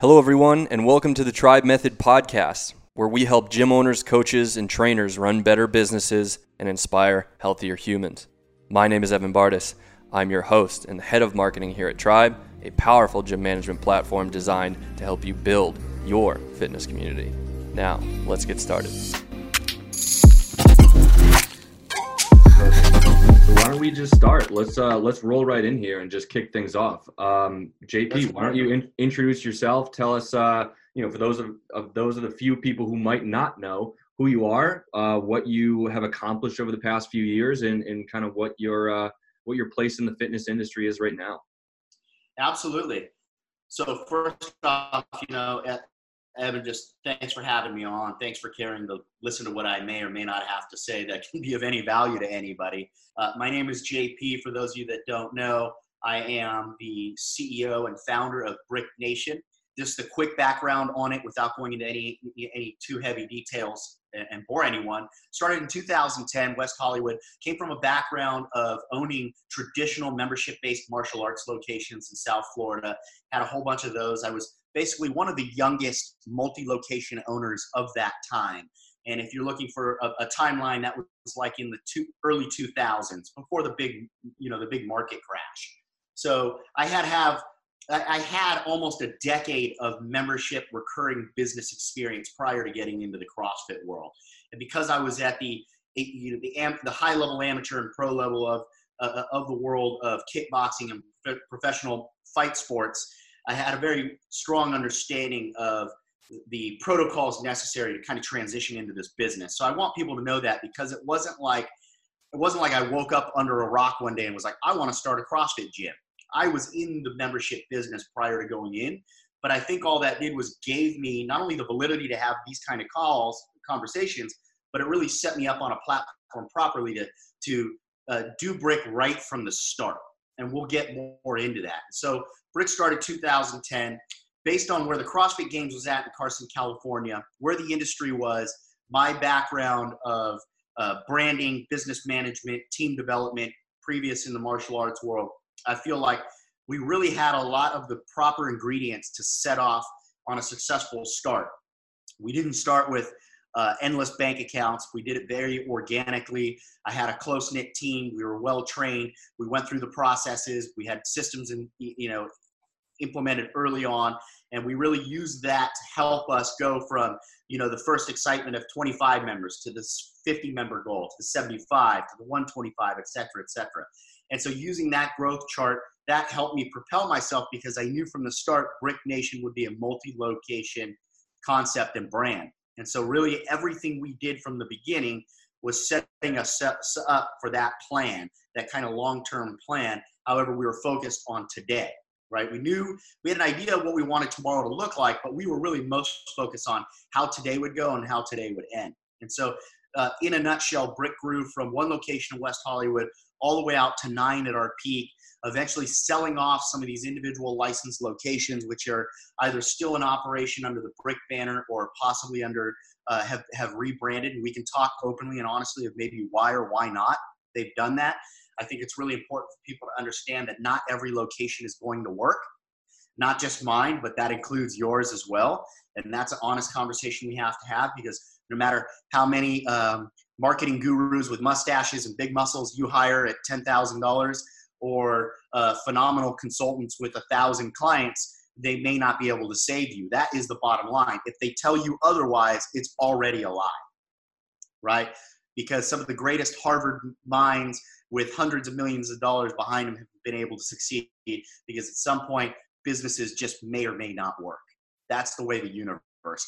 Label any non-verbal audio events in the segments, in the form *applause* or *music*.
Hello, everyone, and welcome to the Tribe Method Podcast, where we help gym owners, coaches, and trainers run better businesses and inspire healthier humans. My name is Evan Bardis. I'm your host and the head of marketing here at Tribe, a powerful gym management platform designed to help you build your fitness community. Now, let's get started. So why don't we just start? Let's uh, let's roll right in here and just kick things off. Um, JP, why don't you in- introduce yourself? Tell us, uh, you know, for those of, of those of the few people who might not know who you are, uh, what you have accomplished over the past few years, and, and kind of what your uh, what your place in the fitness industry is right now. Absolutely. So first off, you know, Evan, just thanks for having me on. Thanks for caring to listen to what I may or may not have to say that can be of any value to anybody. Uh, my name is JP. For those of you that don't know, I am the CEO and founder of Brick Nation. Just a quick background on it without going into any any too heavy details and bore anyone. Started in 2010, West Hollywood. Came from a background of owning traditional membership-based martial arts locations in South Florida. Had a whole bunch of those. I was basically one of the youngest multi-location owners of that time. And if you're looking for a, a timeline, that was like in the two, early 2000s, before the big, you know, the big market crash. So I had have I had almost a decade of membership recurring business experience prior to getting into the CrossFit world. And because I was at the you know, the, the high level amateur and pro level of uh, of the world of kickboxing and professional fight sports, I had a very strong understanding of the protocols necessary to kind of transition into this business. So I want people to know that because it wasn't like it wasn't like I woke up under a rock one day and was like, I want to start a CrossFit gym. I was in the membership business prior to going in, but I think all that did was gave me not only the validity to have these kind of calls, conversations, but it really set me up on a platform properly to to uh, do brick right from the start. And we'll get more into that. So Brick started 2010 based on where the CrossFit Games was at in Carson, California, where the industry was, my background of uh, branding, business management, team development, previous in the martial arts world, I feel like we really had a lot of the proper ingredients to set off on a successful start. We didn't start with uh, endless bank accounts. We did it very organically. I had a close knit team. We were well trained. We went through the processes. We had systems and you know implemented early on, and we really used that to help us go from you know the first excitement of 25 members to this 50 member goal to the 75 to the 125, et cetera, et cetera. And so using that growth chart, that helped me propel myself because I knew from the start Brick Nation would be a multi-location concept and brand. And so, really, everything we did from the beginning was setting us up for that plan, that kind of long term plan. However, we were focused on today, right? We knew we had an idea of what we wanted tomorrow to look like, but we were really most focused on how today would go and how today would end. And so, uh, in a nutshell, Brick grew from one location in West Hollywood all the way out to nine at our peak eventually selling off some of these individual licensed locations, which are either still in operation under the Brick banner or possibly under uh, have have rebranded. And we can talk openly and honestly of maybe why or why not they've done that. I think it's really important for people to understand that not every location is going to work. Not just mine, but that includes yours as well. And that's an honest conversation we have to have because no matter how many um, marketing gurus with mustaches and big muscles you hire at $10,000, or uh, phenomenal consultants with a thousand clients, they may not be able to save you. That is the bottom line. If they tell you otherwise, it's already a lie, right? Because some of the greatest Harvard minds with hundreds of millions of dollars behind them have been able to succeed because at some point businesses just may or may not work. That's the way the universe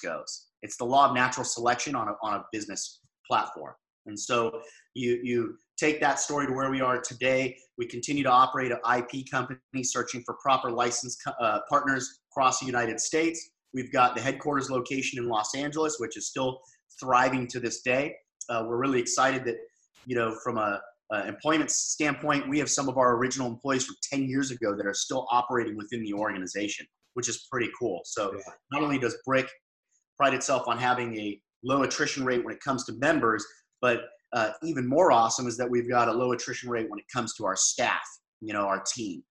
goes. It's the law of natural selection on a, on a business platform. And so you, you take that story to where we are today. We continue to operate an IP company searching for proper license uh, partners across the United States. We've got the headquarters location in Los Angeles, which is still thriving to this day. Uh, we're really excited that, you know, from a, a, employment standpoint, we have some of our original employees from 10 years ago that are still operating within the organization, which is pretty cool. So not only does Brick pride itself on having a low attrition rate when it comes to members, but uh, even more awesome is that we've got a low attrition rate when it comes to our staff, you know, our team.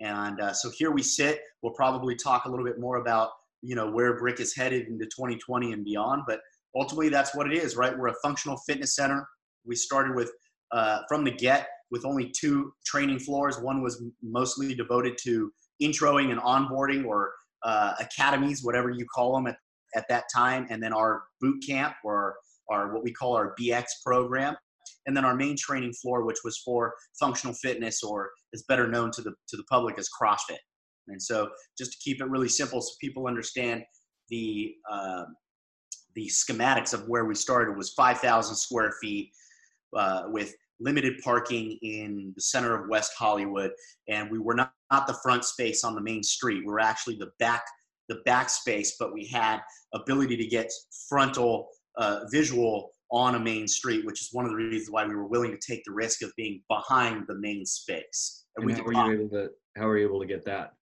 And uh, so here we sit. We'll probably talk a little bit more about you know where brick is headed into 2020 and beyond but ultimately that's what it is right we're a functional fitness center we started with uh, from the get with only two training floors one was mostly devoted to introing and onboarding or uh, academies whatever you call them at, at that time and then our boot camp or our what we call our bx program. And then our main training floor which was for functional fitness or is better known to the to the public as crossfit. And so just to keep it really simple so people understand the uh, the schematics of where we started was 5,000 square feet uh, with limited parking in the center of West Hollywood, and we were not, not the front space on the main street. We were actually the back the back space, but we had ability to get frontal uh, visual on a main street, which is one of the reasons why we were willing to take the risk of being behind the main space. And, and we how were you able to how were you able to get that?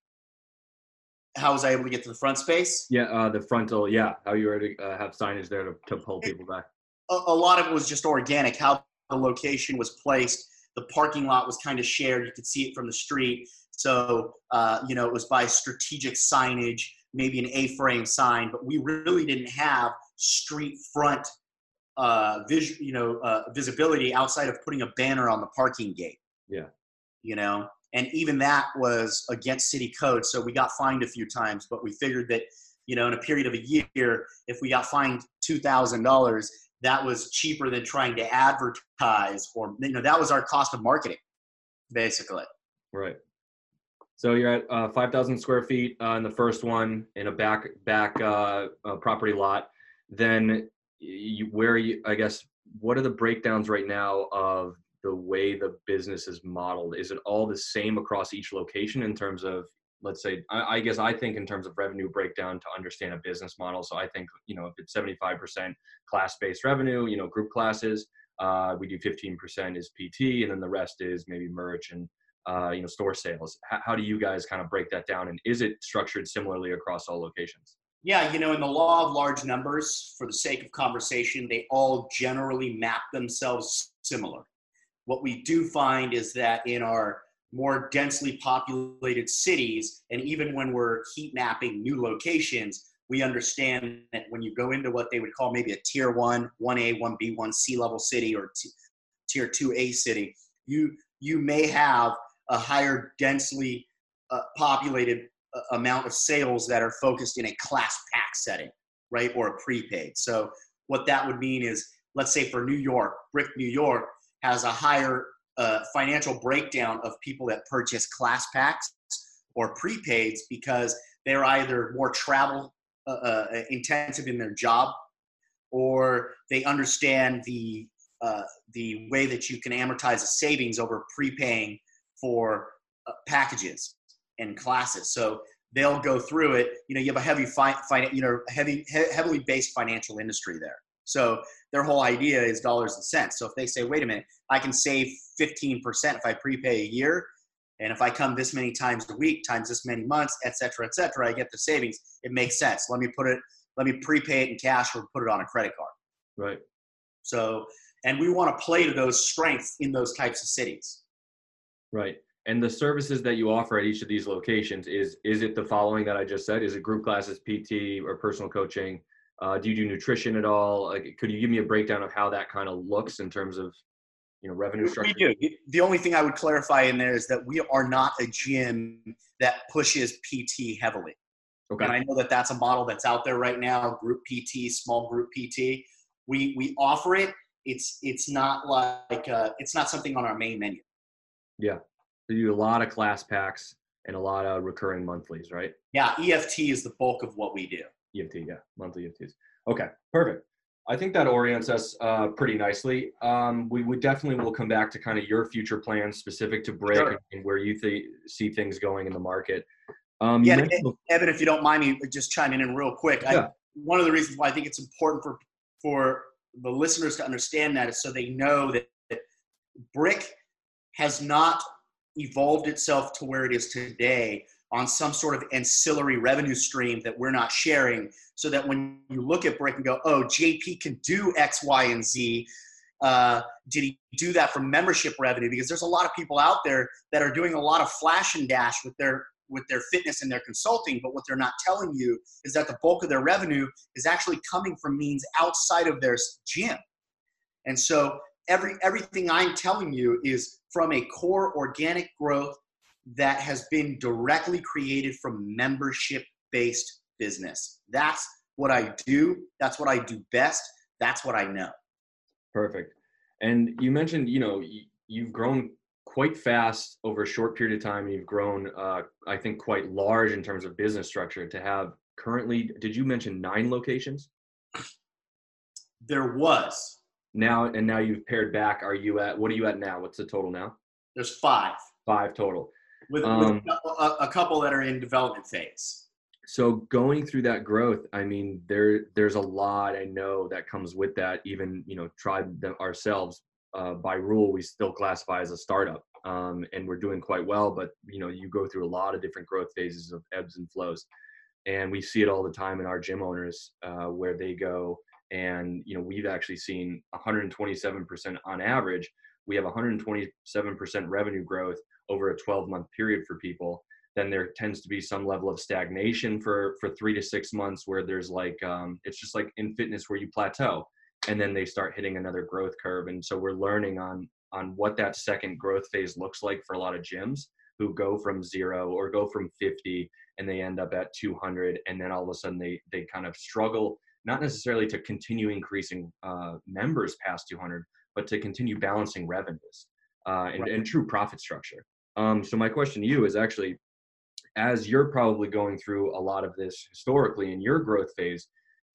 how was I able to get to the front space? Yeah, uh, the frontal. Yeah, how you already uh, have signage there to, to pull people back. A, a, lot of it was just organic. How the location was placed. The parking lot was kind of shared. You could see it from the street. So uh, you know, it was by strategic signage, maybe an A-frame sign, but we really didn't have street front uh, vis- you know, uh, visibility outside of putting a banner on the parking gate. Yeah. You know, and even that was against city code so we got fined a few times but we figured that you know in a period of a year if we got fined $2000 that was cheaper than trying to advertise or you know that was our cost of marketing basically right so you're at uh, 5000 square feet uh, in the first one in a back back uh, uh property lot then you, where you i guess what are the breakdowns right now of the way the business is modeled? Is it all the same across each location in terms of, let's say, I, I guess I think in terms of revenue breakdown to understand a business model. So I think, you know, if it's 75% class-based revenue, you know, group classes, uh, we do 15% is PT, and then the rest is maybe merch and uh, you know store sales. H- how do you guys kind of break that down, and is it structured similarly across all locations? Yeah, you know, in the law of large numbers, for the sake of conversation, they all generally map themselves similar. What we do find is that in our more densely populated cities, and even when we're heat mapping new locations, we understand that when you go into what they would call maybe a tier one, 1A, 1B, 1C level city or t- tier 2A city, you, you may have a higher densely uh, populated amount of sales that are focused in a class pack setting, right? Or a prepaid. So what that would mean is, let's say for New York, Brick New York, has a higher uh, financial breakdown of people that purchase class packs or prepaids because they're either more travel uh, uh, intensive in their job or they understand the uh, the way that you can amortize a savings over prepaying for uh, packages and classes. So they'll go through it. You know, you have a heavy, fi-, you know, heavy, he- heavily based financial industry there. So their whole idea is dollars and cents. So if they say, wait a minute, I can save 15% if I prepay a year, and if I come this many times a week, times this many months, et cetera, et cetera, I get the savings. It makes sense. Let me put it, let me prepay it in cash or put it on a credit card. Right. So, and we want to play to those strengths in those types of cities. Right. And the services that you offer at each of these locations is is it the following that I just said? Is it group classes, PT, or personal coaching? Uh, do you do nutrition at all? Like, could you give me a breakdown of how that kind of looks in terms of, you know, revenue structure? We do. The only thing I would clarify in there is that we are not a gym that pushes PT heavily. Okay. And I know that that's a model that's out there right now, group PT, small group PT. We we offer it. It's it's not like uh, it's not something on our main menu. Yeah, do a lot of class packs and a lot of recurring monthlies, right? Yeah, EFT is the bulk of what we do. EFT, yeah, monthly EFTs. Okay, perfect. I think that orients us uh, pretty nicely. Um, we would definitely will come back to kind of your future plans specific to Brick sure. and where you th- see things going in the market. Um, yeah, mentioned- Evan, if you don't mind me just chiming in real quick. Yeah. I, one of the reasons why I think it's important for for the listeners to understand that is so they know that, that Brick has not evolved itself to where it is today on some sort of ancillary revenue stream that we're not sharing so that when you look at brick and go oh jp can do x y and z uh, did he do that from membership revenue because there's a lot of people out there that are doing a lot of flash and dash with their with their fitness and their consulting, but what they're not telling you is that the bulk of their revenue is actually coming from means outside of their gym. And so every everything I'm telling you is from a core organic growth that has been directly created from membership based business. That's what I do. That's what I do best. That's what I know. Perfect. And you mentioned, you know, you've grown quite fast over a short period of time. You've grown, uh, I think, quite large in terms of business structure. To have currently, did you mention nine locations? There was. Now and now you've pared back. Are you at? What are you at now? What's the total now? There's five. Five total. With, um, with a, a couple that are in development phase so going through that growth i mean there there's a lot i know that comes with that even you know tried them ourselves uh, by rule we still classify as a startup um, and we're doing quite well but you know you go through a lot of different growth phases of ebbs and flows and we see it all the time in our gym owners uh, where they go and you know we've actually seen 127% on average we have 127% revenue growth over a 12 month period for people then there tends to be some level of stagnation for for three to six months where there's like um, it's just like in fitness where you plateau and then they start hitting another growth curve and so we're learning on on what that second growth phase looks like for a lot of gyms who go from zero or go from 50 and they end up at 200 and then all of a sudden they they kind of struggle not necessarily to continue increasing uh, members past 200 but to continue balancing revenues uh, and, right. and true profit structure. Um, so my question to you is actually as you're probably going through a lot of this historically in your growth phase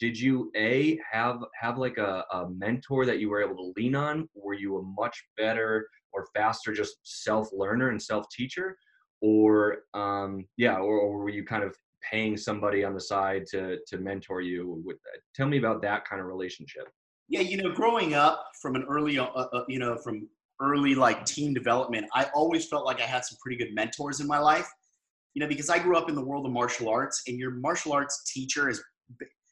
did you a have have like a, a mentor that you were able to lean on? Were you a much better or faster just self learner and self teacher or um yeah or, or, were you kind of paying somebody on the side to to mentor you that? tell me about that kind of relationship yeah you know growing up from an early uh, uh, you know from early like teen development i always felt like i had some pretty good mentors in my life you know, because I grew up in the world of martial arts, and your martial arts teacher is,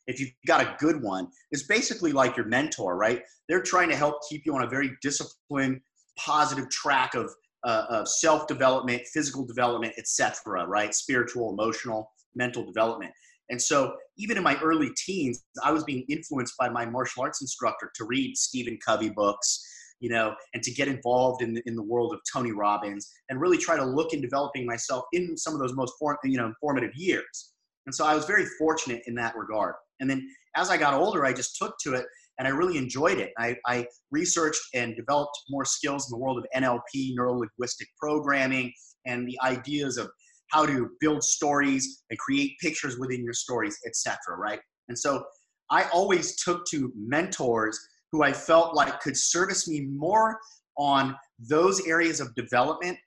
if you've got a good one, is basically like your mentor, right? They're trying to help keep you on a very disciplined, positive track of, uh, of self development, physical development, etc. Right? Spiritual, emotional, mental development. And so, even in my early teens, I was being influenced by my martial arts instructor to read Stephen Covey books, you know, and to get involved in the, in the world of Tony Robbins and really try to look in developing myself in some of those most form, you know, formative years. And so I was very fortunate in that regard. And then as I got older, I just took to it and I really enjoyed it. I, I researched and developed more skills in the world of NLP, neuro linguistic programming, and the ideas of how to build stories and create pictures within your stories, etc. Right? And so I always took to mentors who I felt like could service me more on those areas of development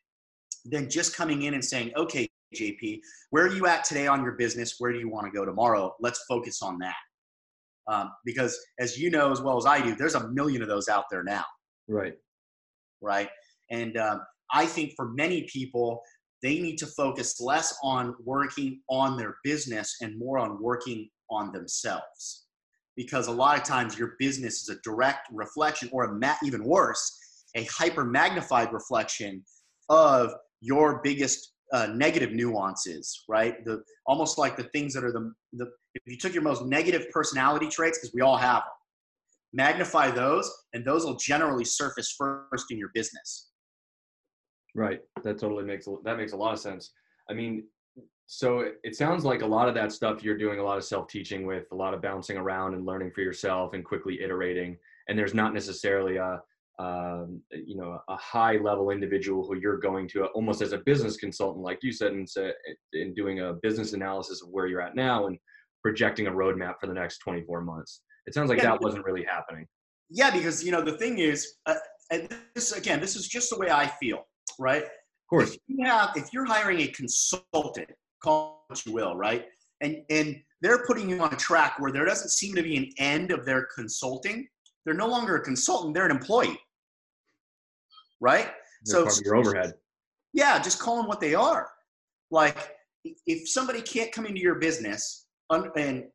than just coming in and saying, okay, JP, where are you at today on your business? Where do you want to go tomorrow? Let's focus on that. Um, because as you know as well as I do, there's a million of those out there now. Right. Right. And um, I think for many people, they need to focus less on working on their business and more on working on themselves. Because a lot of times your business is a direct reflection or a ma- even worse a hyper magnified reflection of your biggest uh, negative nuances right? The almost like the things that are the, the if you took your most negative personality traits because we all have them magnify those and those will generally surface first in your business right that totally makes that makes a lot of sense. I mean so it sounds like a lot of that stuff you're doing a lot of self-teaching with a lot of bouncing around and learning for yourself and quickly iterating and there's not necessarily a um, you know a high level individual who you're going to almost as a business consultant like you said and in doing a business analysis of where you're at now and projecting a roadmap for the next 24 months. It sounds like yeah, that wasn't really happening. Yeah because you know the thing is uh, and this again this is just the way i feel right of course if you have if you're hiring a consultant call what you will, right? And and they're putting you on a track where there doesn't seem to be an end of their consulting. They're no longer a consultant; they're an employee, right? They're so your overhead. Yeah, just call them what they are. Like if somebody can't come into your business and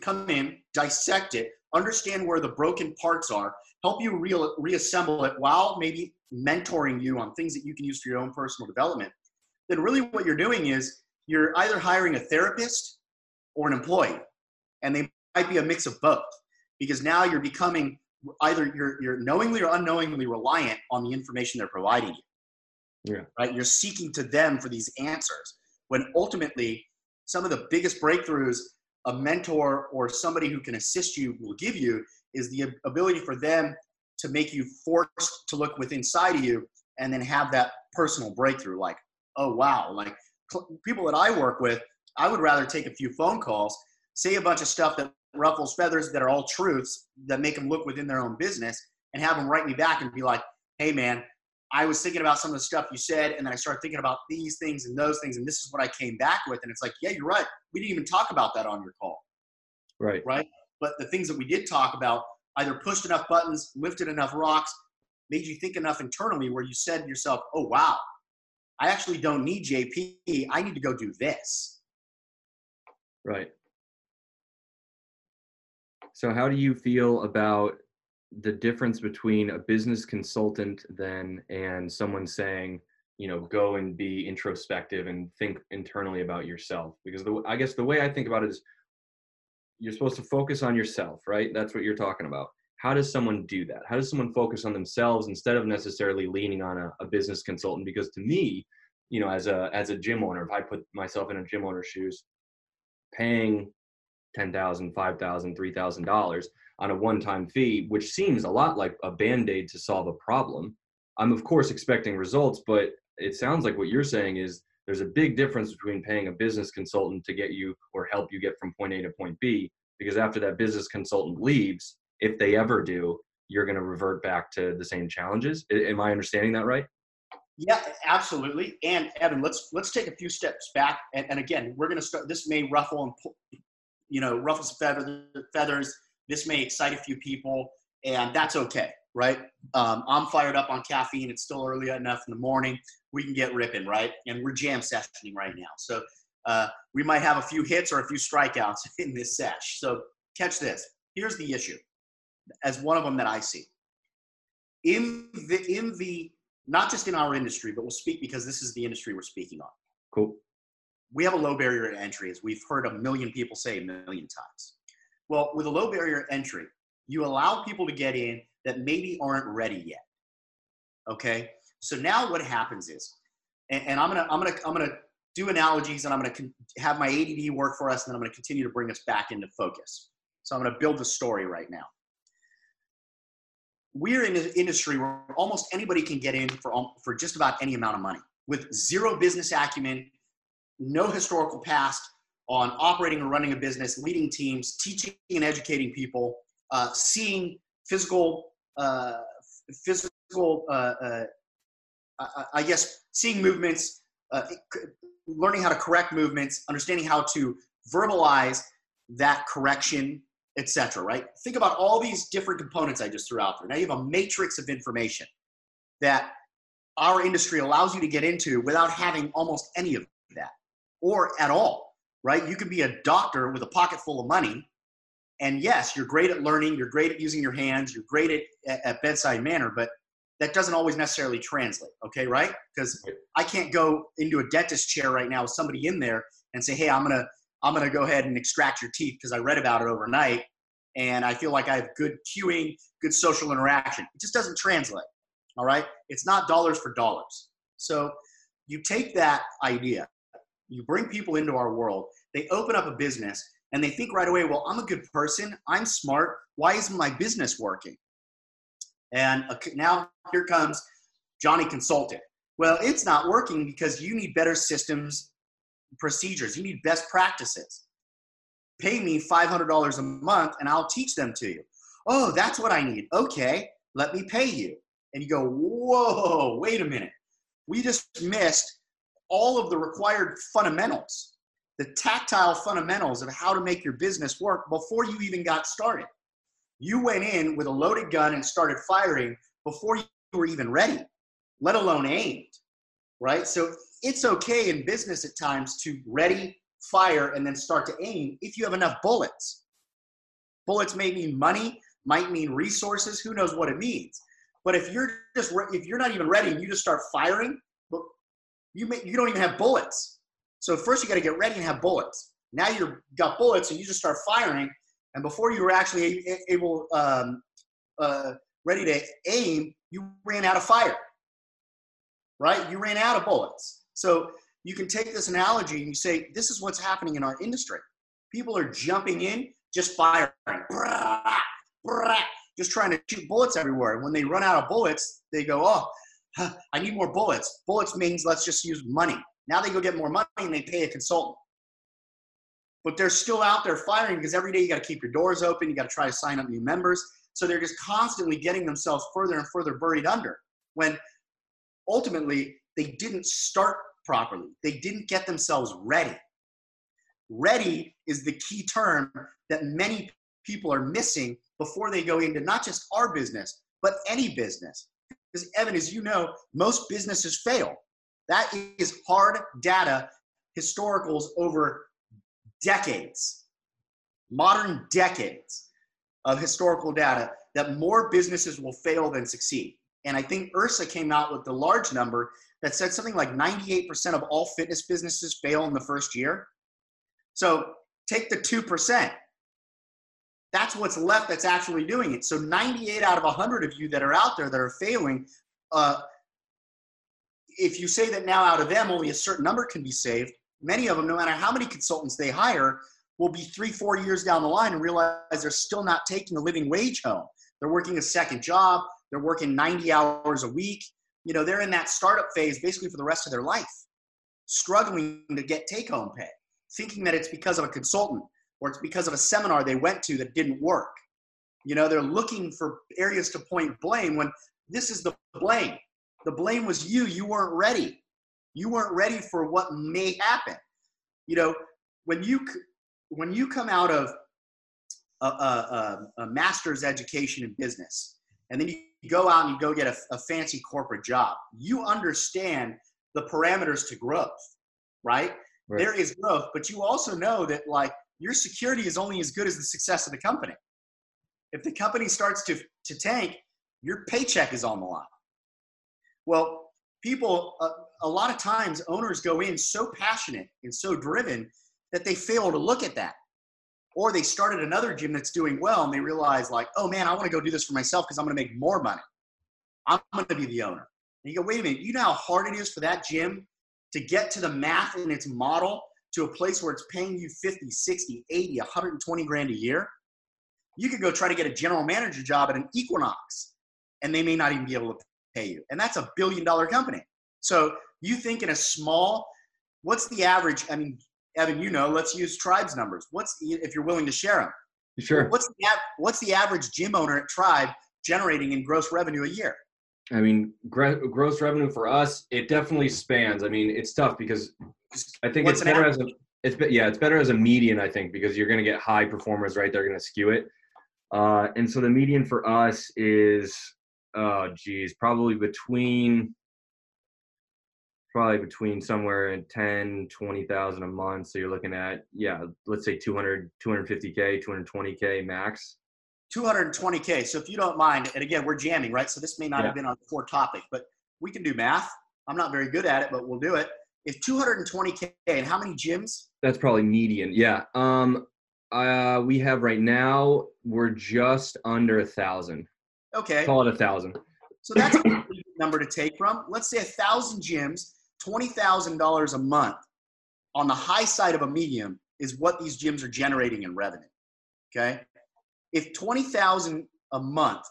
come in, dissect it, understand where the broken parts are, help you re- reassemble it while maybe mentoring you on things that you can use for your own personal development then really what you're doing is you're either hiring a therapist or an employee, and they might be a mix of both because now you're becoming either you're, you're knowingly or unknowingly reliant on the information they're providing you. Yeah. Right? You're seeking to them for these answers when ultimately some of the biggest breakthroughs a mentor or somebody who can assist you will give you is the ability for them to make you forced to look within inside of you and then have that personal breakthrough like oh wow like people that i work with i would rather take a few phone calls say a bunch of stuff that ruffles feathers that are all truths that make them look within their own business and have them write me back and be like hey man i was thinking about some of the stuff you said and then i started thinking about these things and those things and this is what i came back with and it's like yeah you're right we didn't even talk about that on your call right right but the things that we did talk about either pushed enough buttons, lifted enough rocks, made you think enough internally where you said to yourself, oh, wow, I actually don't need JP. I need to go do this. Right. So, how do you feel about the difference between a business consultant then and someone saying, you know, go and be introspective and think internally about yourself? Because the, I guess the way I think about it is you're supposed to focus on yourself, right? That's what you're talking about. How does someone do that? How does someone focus on themselves instead of necessarily leaning on a, a business consultant? Because to me, you know, as a as a gym owner, if I put myself in a gym owner's shoes, paying ten thousand, five thousand, three thousand dollars on a one-time fee, which seems a lot like a band-aid to solve a problem. I'm of course expecting results, but it sounds like what you're saying is there's a big difference between paying a business consultant to get you or help you get from point A to point B, because after that business consultant leaves, if they ever do, you're going to revert back to the same challenges. Am I understanding that right? Yeah, absolutely. And Evan, let's let's take a few steps back. And, and again, we're going to start. This may ruffle and you know ruffle some feathers. Feathers. This may excite a few people, and that's okay, right? Um, I'm fired up on caffeine. It's still early enough in the morning we can get ripping, right? And we're jam sessioning right now. So uh, we might have a few hits or a few strikeouts *laughs* in this sesh. So catch this. Here's the issue, as one of them that I see. In the in the not just in our industry, but we'll speak because this is the industry we're speaking on. Cool. We have a low barrier to entry, as we've heard a million people say a million times. Well, with a low barrier entry, you allow people to get in that maybe aren't ready yet. Okay, so now what happens is, and, and I'm gonna I'm gonna I'm gonna do analogies and I'm gonna con- have my ADD work for us, and then I'm gonna continue to bring us back into focus. So I'm gonna build the story right now. We're in an industry where almost anybody can get in for um, for just about any amount of money with zero business acumen, no historical past on operating and running a business, leading teams, teaching and educating people, uh, seeing physical uh, physical uh, uh I guess seeing movements, uh, learning how to correct movements, understanding how to verbalize that correction, etc. Right? Think about all these different components I just threw out there. Now you have a matrix of information that our industry allows you to get into without having almost any of or at all. Right? You can be a doctor with a pocket full of money, and yes, you're great at learning, you're great at using your hands, you're great at, at bedside manner, but that doesn't always necessarily translate, okay, right? Because I can't go into a dentist chair right now with somebody in there and say, hey, I'm gonna I'm gonna go ahead and extract your teeth because I read about it overnight and I feel like I have good cueing, good social interaction. It just doesn't translate. All right? It's not dollars for dollars. So you take that idea, you bring people into our world, they open up a business, and they think right away, well, I'm a good person, I'm smart, why isn't my business working? And uh, now here comes Johnny Consultant. Well, it's not working because you need better systems, procedures. You need best practices. Pay me $500 a month and I'll teach them to you. Oh, that's what I need. Okay, let me pay you. And you go, whoa, wait a minute. We just missed all of the required fundamentals, the tactile fundamentals of how to make your business work before you even got started. You went in with a loaded gun and started firing before you were even ready, let alone aimed, right? So it's okay in business at times to ready, fire, and then start to aim if you have enough bullets. Bullets may mean money, might mean resources, who knows what it means. But if you're just if you're not even ready and you just start firing, you may, you don't even have bullets. So first you got to get ready and have bullets. Now you've got bullets and you just start firing. And before you were actually able, um, uh, ready to aim, you ran out of fire, right? You ran out of bullets. So you can take this analogy and you say, this is what's happening in our industry. People are jumping in, just firing, just trying to shoot bullets everywhere. When they run out of bullets, they go, oh, I need more bullets. Bullets means let's just use money. Now they go get more money and they pay a consultant. But they're still out there firing because every day you got to keep your doors open. You got to try to sign up new members. So they're just constantly getting themselves further and further buried under when ultimately they didn't start properly. They didn't get themselves ready. Ready is the key term that many people are missing before they go into not just our business, but any business. Because, Evan, as you know, most businesses fail. That is hard data, historicals over decades, modern decades of historical data that more businesses will fail than succeed. And I think IHRSA came out with the large number that said something like 98% of all fitness businesses fail in the first year. So take the 2%. That's what's left that's actually doing it. So 98 out of 100 of you that are out there that are failing, uh, if you say that now out of them only a certain number can be saved, many of them, no matter how many consultants they hire, will be three, four years down the line and realize they're still not taking a living wage home. They're working a second job. They're working 90 hours a week. You know, they're in that startup phase basically for the rest of their life, struggling to get take home pay, thinking that it's because of a consultant or it's because of a seminar they went to that didn't work. You know, they're looking for areas to point blame when this is the blame. The blame was you. You weren't ready. You weren't ready for what may happen. You know, when you when you come out of a, a, a master's education in business, and then you go out and you go get a, a fancy corporate job, you understand the parameters to growth, right? right? There is growth, but you also know that like your security is only as good as the success of the company. If the company starts to, to tank, your paycheck is on the line. Well, people, uh, a lot of times owners go in so passionate and so driven that they fail to look at that. Or they started another gym that's doing well and they realize, like, oh man, I want to go do this for myself because I'm going to make more money. I'm going to be the owner. And you go, wait a minute, you know how hard it is for that gym to get to the math in its model to a place where it's paying you 50, 60, 80, 120 grand a year? You could go try to get a general manager job at an Equinox and they may not even be able to pay you. And that's a billion dollar company. So you think in a small, what's the average? I mean, Evan, you know, let's use Tribe's numbers. What's if you're willing to share them? Sure. What's the what's the average gym owner at Tribe generating in gross revenue a year? I mean, gross revenue for us, it definitely spans. I mean, it's tough because I think what's it's better average? as a it's yeah, it's better as a median. I think because you're going to get high performers, right? They're going to skew it. Uh, and so the median for us is, oh, geez, probably between probably between somewhere in 10 20,000 a month so you're looking at yeah let's say 200 250k 220k max 220k so if you don't mind and again we're jamming right so this may not yeah. have been on the core topic but we can do math i'm not very good at it but we'll do it if 220k and how many gyms? That's probably median yeah. Um uh we have right now we're just under a thousand. Okay. Call it a thousand. So that's a *coughs* number to take from. Let's say a thousand gyms $20,000 a month on the high side of a medium is what these gyms are generating in revenue. Okay. If 20,000 a month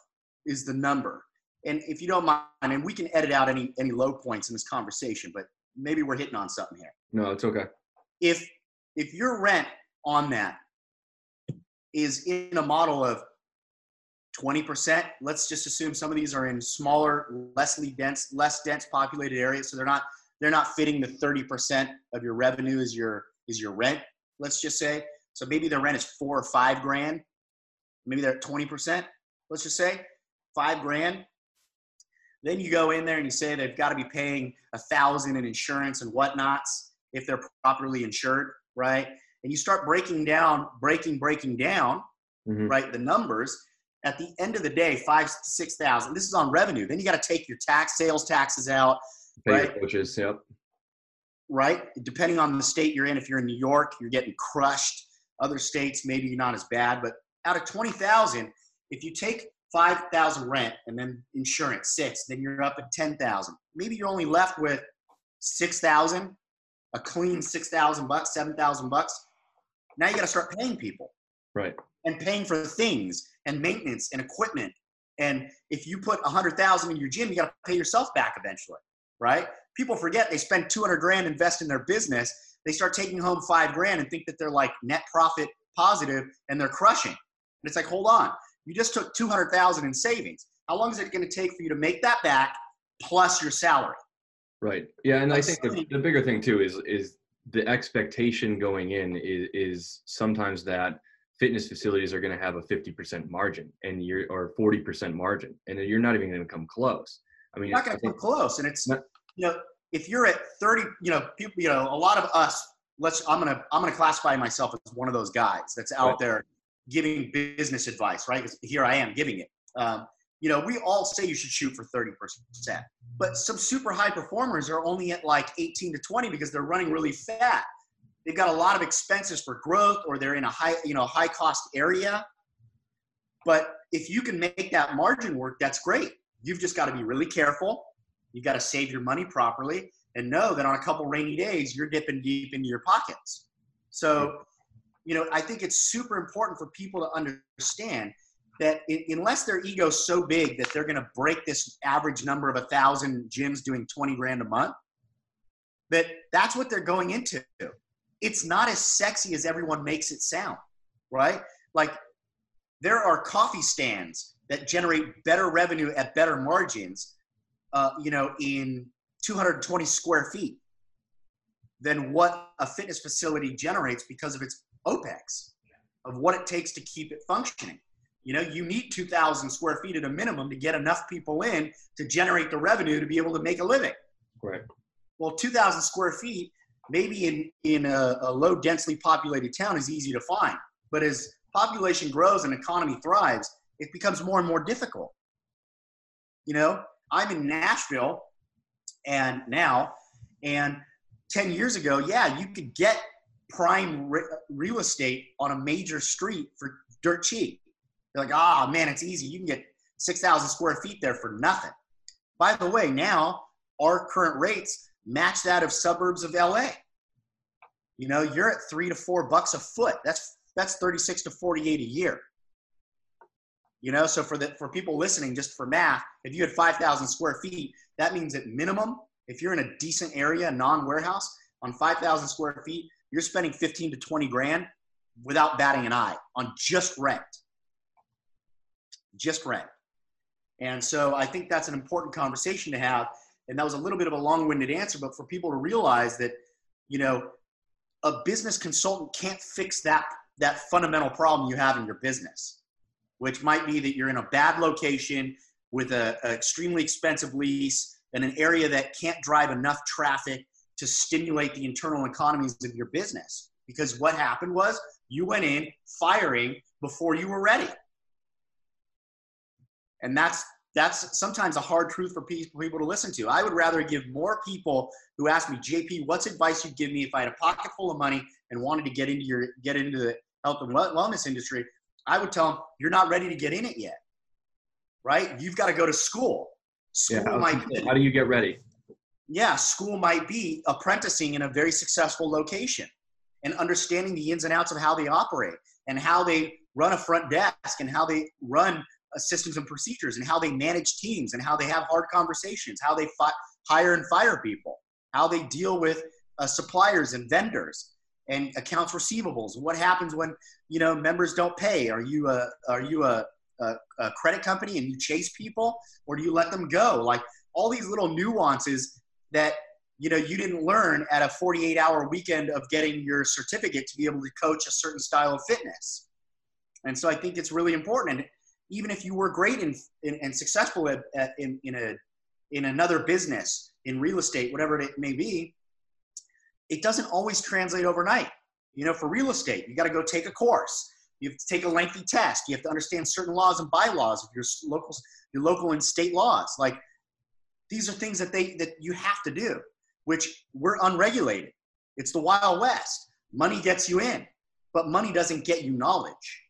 is the number, and if you don't mind, and we can edit out any, any low points in this conversation, but maybe we're hitting on something here. No, it's okay. If, if your rent on that is in a model of 20%, let's just assume some of these are in smaller, lessly dense, less dense populated areas. So they're not they're not fitting the 30% of your revenue is your is your rent let's just say so maybe their rent is four or five grand maybe they're at 20% let's just say five grand then you go in there and you say they've got to be paying a thousand in insurance and whatnots if they're properly insured right and you start breaking down breaking breaking down mm-hmm. right the numbers at the end of the day five to six thousand this is on revenue then you got to take your tax sales taxes out Pay right? coaches, yep. right? Depending on the state you're in, if you're in New York, you're getting crushed. Other states, maybe not as bad, but out of 20,000, if you take 5,000 rent and then insurance, six, then you're up at 10,000. Maybe you're only left with 6,000, a clean 6,000 bucks, 7,000 bucks. Now you got to start paying people. Right. And paying for things and maintenance and equipment. And if you put a 100,000 in your gym, you got to pay yourself back eventually, right? People forget they spend 200 grand invest in their business. They start taking home five grand and think that they're like net profit positive and they're crushing. And it's like, hold on, you just took 200,000 in savings. How long is it going to take for you to make that back plus your salary? Right. Yeah, and I think the, the bigger thing too is is the expectation going in is, is sometimes that fitness facilities are going to have a 50% margin and you're or 40% margin and you're not even going to come close. I mean, you're not going to come close. And it's, not, you know, if you're at 30, you know, people, you know, a lot of us, let's, I'm going to, I'm going to classify myself as one of those guys that's out right. there giving business advice, right? Because here I am giving it. Um, you know, we all say you should shoot for 30%, but some super high performers are only at like 18 to 20 because they're running really fat. They've got a lot of expenses for growth or they're in a high, you know, high cost area. But if you can make that margin work, that's great. You've just got to be really careful. You've got to save your money properly and know that on a couple rainy days, you're dipping deep into your pockets. So, you know, I think it's super important for people to understand that it, unless their ego's so big that they're going to break this average number of a thousand gyms doing 20 grand a month, that that's what they're going into. It's not as sexy as everyone makes it sound, right? Like there are coffee stands that generate better revenue at better margins, uh, you know, in 220 square feet than what a fitness facility generates because of its OPEX, of what it takes to keep it functioning. You know, you need 2,000 square feet at a minimum to get enough people in to generate the revenue to be able to make a living. Right. Well, 2,000 square feet, maybe in, in a, a low densely populated town, is easy to find. But as population grows and economy thrives, it becomes more and more difficult. You know, I'm in Nashville and now, and 10 years ago, yeah, you could get prime re- real estate on a major street for dirt cheap. You're like, ah, oh, man, it's easy. You can get 6,000 square feet there for nothing. By the way, now our current rates match that of suburbs of LA. You know, you're at three to four bucks a foot. That's that's 36 to 48 a year. You know, so for the for people listening, just for math, if you had 5,000 square feet, that means at minimum, if you're in a decent area, non-warehouse, on 5,000 square feet, you're spending 15 to 20 grand without batting an eye on just rent just rent. And so I think that's an important conversation to have. And that was a little bit of a long-winded answer, but for people to realize that, you know, a business consultant can't fix that that fundamental problem you have in your business, which might be that you're in a bad location with a, a extremely expensive lease in an area that can't drive enough traffic to stimulate the internal economies of your business. Because what happened was you went in firing before you were ready and that's that's sometimes a hard truth for people to listen to. I would rather give more people who ask me, JP, what's advice you'd give me if I had a pocket full of money and wanted to get into your get into the health and wellness industry? I would tell them, you're not ready to get in it yet, right? You've got to go to school. School yeah, might be, how do you get ready? Yeah, school might be apprenticing in a very successful location and understanding the ins and outs of how they operate and how they run a front desk and how they run uh, systems and procedures and how they manage teams and how they have hard conversations, how they fi- hire and fire people, how they deal with uh, suppliers and vendors and accounts receivables. What happens when you know members don't pay? Are you a are you a, a, a credit company and you chase people, or do you let them go? Like all these little nuances that you know you didn't learn at a 48 hour weekend of getting your certificate to be able to coach a certain style of fitness. And so i think it's really important. And even if you were great and successful at, at, in, in a in another business in real estate whatever it may be it doesn't always translate overnight. You know for real estate you got to go take a course. You have to take a lengthy test. You have to understand certain laws and bylaws of your local your local and state laws. Like these are things that they that you have to do which we're unregulated. It's the Wild West. Money gets you in, but money doesn't get you knowledge.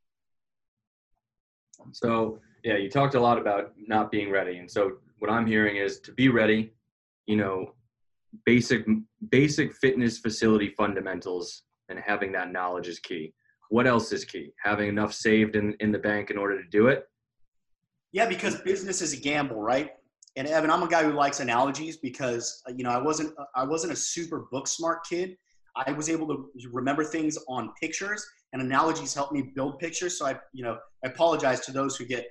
So, yeah, you talked a lot about not being ready. And so, what I'm hearing is to be ready, you know, basic basic fitness facility fundamentals and having that knowledge is key. What else is key? Having enough saved in, in the bank in order to do it? Yeah, because business is a gamble, right? And Evan, I'm a guy who likes analogies because uh, you know I wasn't uh, I wasn't a super book smart kid. I was able to remember things on pictures, and analogies helped me build pictures. So I, you know, I apologize to those who get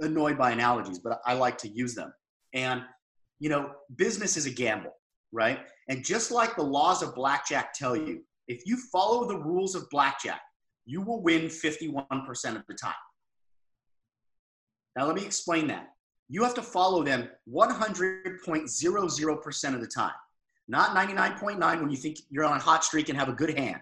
annoyed by analogies, but I like to use them. And you know, business is a gamble, right? And just like the laws of blackjack tell you, if you follow the rules of blackjack, you will win 51% of the time. Now, let me explain that. You have to follow them 100.00% of the time, not 99.9 when you think you're on a hot streak and have a good hand.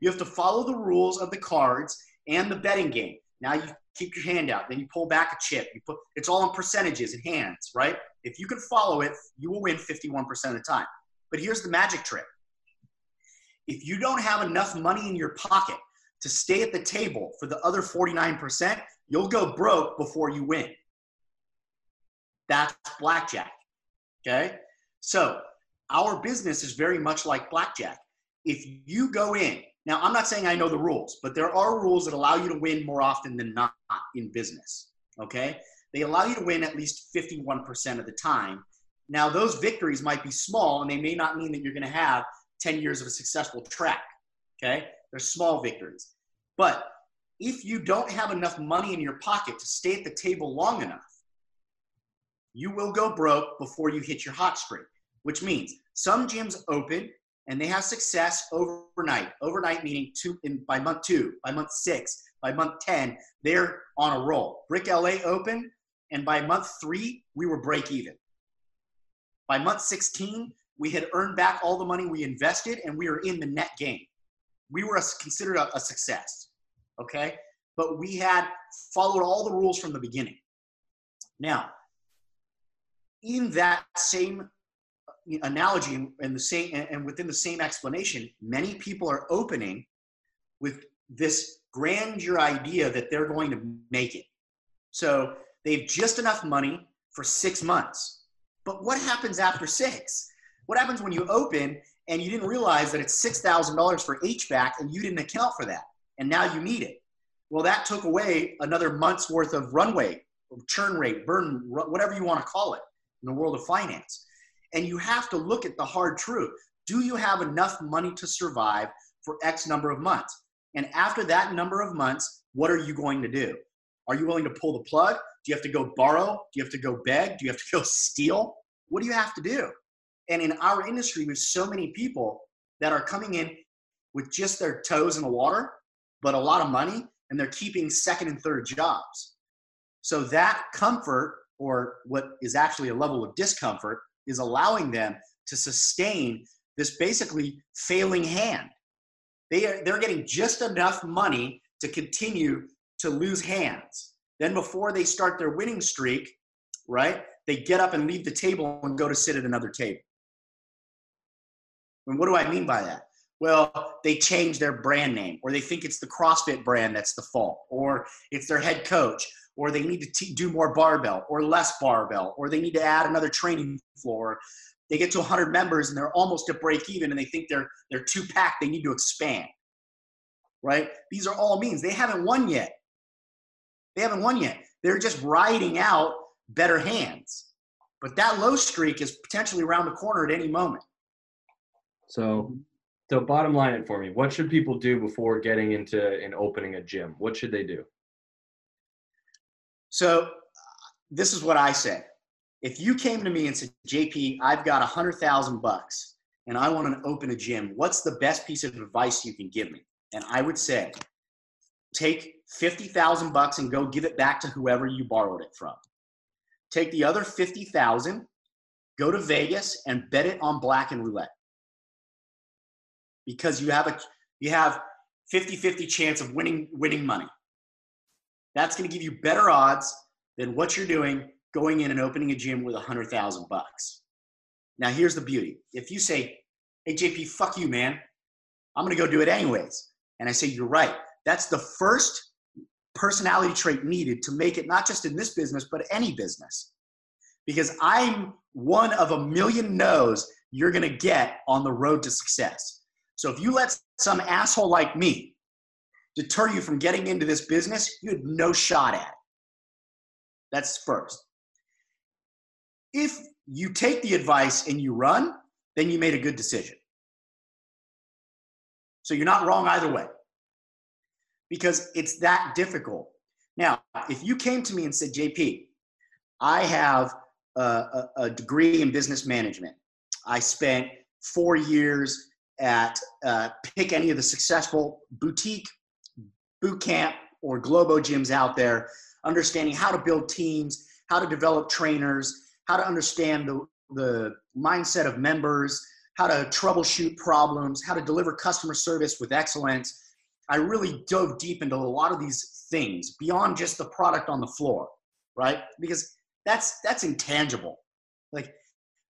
You have to follow the rules of the cards and the betting game. Now you keep your hand out, then you pull back a chip. You put it's all in percentages and hands, right? If you can follow it, you will win 51% of the time. But here's the magic trick. If you don't have enough money in your pocket to stay at the table for the other 49%, you'll go broke before you win. That's blackjack. Okay? So, our business is very much like blackjack. If you go in, now I'm not saying I know the rules, but there are rules that allow you to win more often than not in business. Okay? They allow you to win at least 51% of the time. Now, those victories might be small and they may not mean that you're going to have 10 years of a successful track. Okay? They're small victories. But if you don't have enough money in your pocket to stay at the table long enough, you will go broke before you hit your hot streak, which means some gyms open and they have success overnight. Overnight meaning two in, by month two, by month six, by month 10, they're on a roll. Brick LA open, and by month three, we were break even. By month 16, we had earned back all the money we invested and we were in the net gain. We were a, considered a, a success, okay? But we had followed all the rules from the beginning. Now, in that same uh, analogy and the same and within the same explanation, many people are opening with this grandeur idea that they're going to make it. So they've just enough money for six months. But what happens after six? What happens when you open and you didn't realize that it's $6,000 for HVAC and you didn't account for that? And now you need it. Well, that took away another month's worth of runway, churn rate, burn, whatever you want to call it in the world of finance. And you have to look at the hard truth. Do you have enough money to survive for X number of months? And after that number of months, what are you going to do? Are you willing to pull the plug? Do you have to go borrow? Do you have to go beg? Do you have to go *laughs* steal? What do you have to do? And in our industry, there's so many people that are coming in with just their toes in the water, but a lot of money, and they're keeping second and third jobs. So that comfort, or what is actually a level of discomfort, is allowing them to sustain this basically failing hand. They are, they're getting just enough money to continue to lose hands. Then before they start their winning streak, right, they get up and leave the table and go to sit at another table. And what do I mean by that? Well, they change their brand name, or they think it's the CrossFit brand that's the fault, or it's their head coach, or they need to t- do more barbell or less barbell, or they need to add another training floor. They get to 100 members and they're almost at break even, and they think they're they're too packed. They need to expand. Right? These are all means they haven't won yet. They haven't won yet. They're just riding out better hands. But that low streak is potentially around the corner at any moment. So, so bottom line it for me. What should people do before getting into and opening a gym? What should they do? So, uh, this is what I say. If you came to me and said, "JP, I've got a hundred thousand bucks and I want to open a gym. What's the best piece of advice you can give me?" And I would say, take fifty thousand bucks and go give it back to whoever you borrowed it from. Take the other fifty thousand, go to Vegas and bet it on black and roulette because you have a you have 50-50 chance of winning winning money. That's going to give you better odds than what you're doing going in and opening a gym with a hundred thousand bucks. Now, here's the beauty. If you say, hey, JP, fuck you, man, I'm going to go do it anyways. And I say, you're right. That's the first personality trait needed to make it not just in this business, but any business. Because I'm one of a million no's you're going to get on the road to success. So if you let some asshole like me deter you from getting into this business, you had no shot at it. That's first. If you take the advice and you run, then you made a good decision. So you're not wrong either way because it's that difficult. Now, if you came to me and said, JP, I have a, a, a degree in business management, I spent four years at uh, pick any of the successful boutique, boot camp, or Globo gyms out there, understanding how to build teams, how to develop trainers, how to understand the, the mindset of members, how to troubleshoot problems, how to deliver customer service with excellence. I really dove deep into a lot of these things beyond just the product on the floor, right? Because that's that's intangible. Like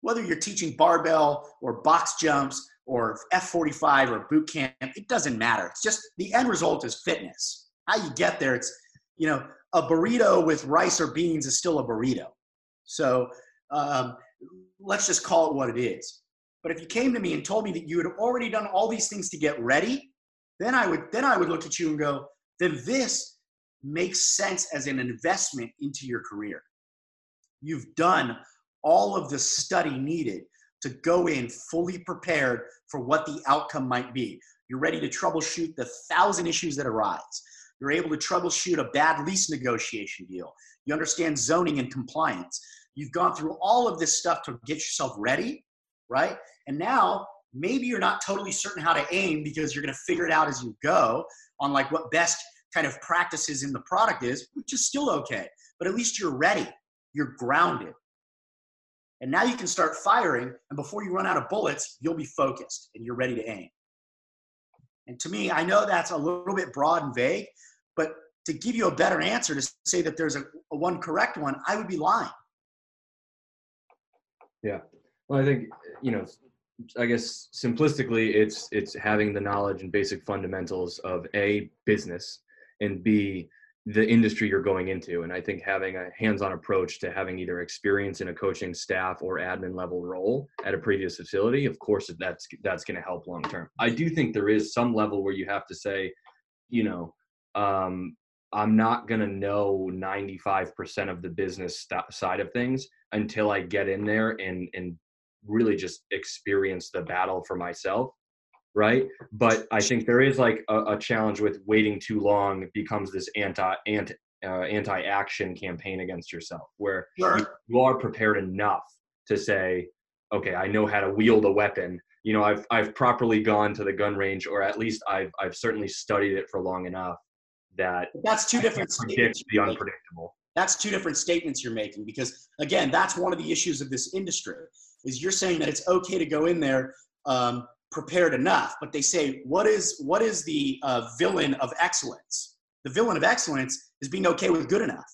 whether you're teaching barbell or box jumps or F45 or boot camp, it doesn't matter. It's just the end result is fitness. How you get there, it's you know a burrito with rice or beans is still a burrito. So um, let's just call it what it is. But if you came to me and told me that you had already done all these things to get ready, then I would then I would look at you and go, then this makes sense as an investment into your career. You've done all of the study needed to go in fully prepared for what the outcome might be. You're ready to troubleshoot the thousand issues that arise. You're able to troubleshoot a bad lease negotiation deal. You understand zoning and compliance. You've gone through all of this stuff to get yourself ready, right? And now maybe you're not totally certain how to aim because you're going to figure it out as you go on like what best kind of practices in the product is, which is still okay. But at least you're ready. You're grounded. And now you can start firing, and before you run out of bullets, you'll be focused and you're ready to aim. And to me, I know that's a little bit broad and vague, but to give you a better answer to say that there's a, a one correct one, I would be lying. Yeah. Well, I think, you know, I guess simplistically, it's it's having the knowledge and basic fundamentals of a business and b the industry you're going into. And I think having a hands-on approach to having either experience in a coaching staff or admin level role at a previous facility, of course, that's that's going to help long term. I do think there is some level where you have to say, you know, um, I'm not going to know 95% of the business st- side of things until I get in there and and really just experience the battle for myself right? But i think there is like a, a challenge with waiting too long becomes this anti anti uh, anti-action campaign against yourself where sure. you, you are prepared enough to say okay i know how to wield a weapon. You know i've i've properly gone to the gun range or at least i've i've certainly studied it for long enough that that's two different predict the unpredictable. That's two different statements you're making because again that's one of the issues of this industry is you're saying that it's okay to go in there um, prepared enough but they say what is what is the uh, villain of excellence? The villain of excellence is being okay with good enough.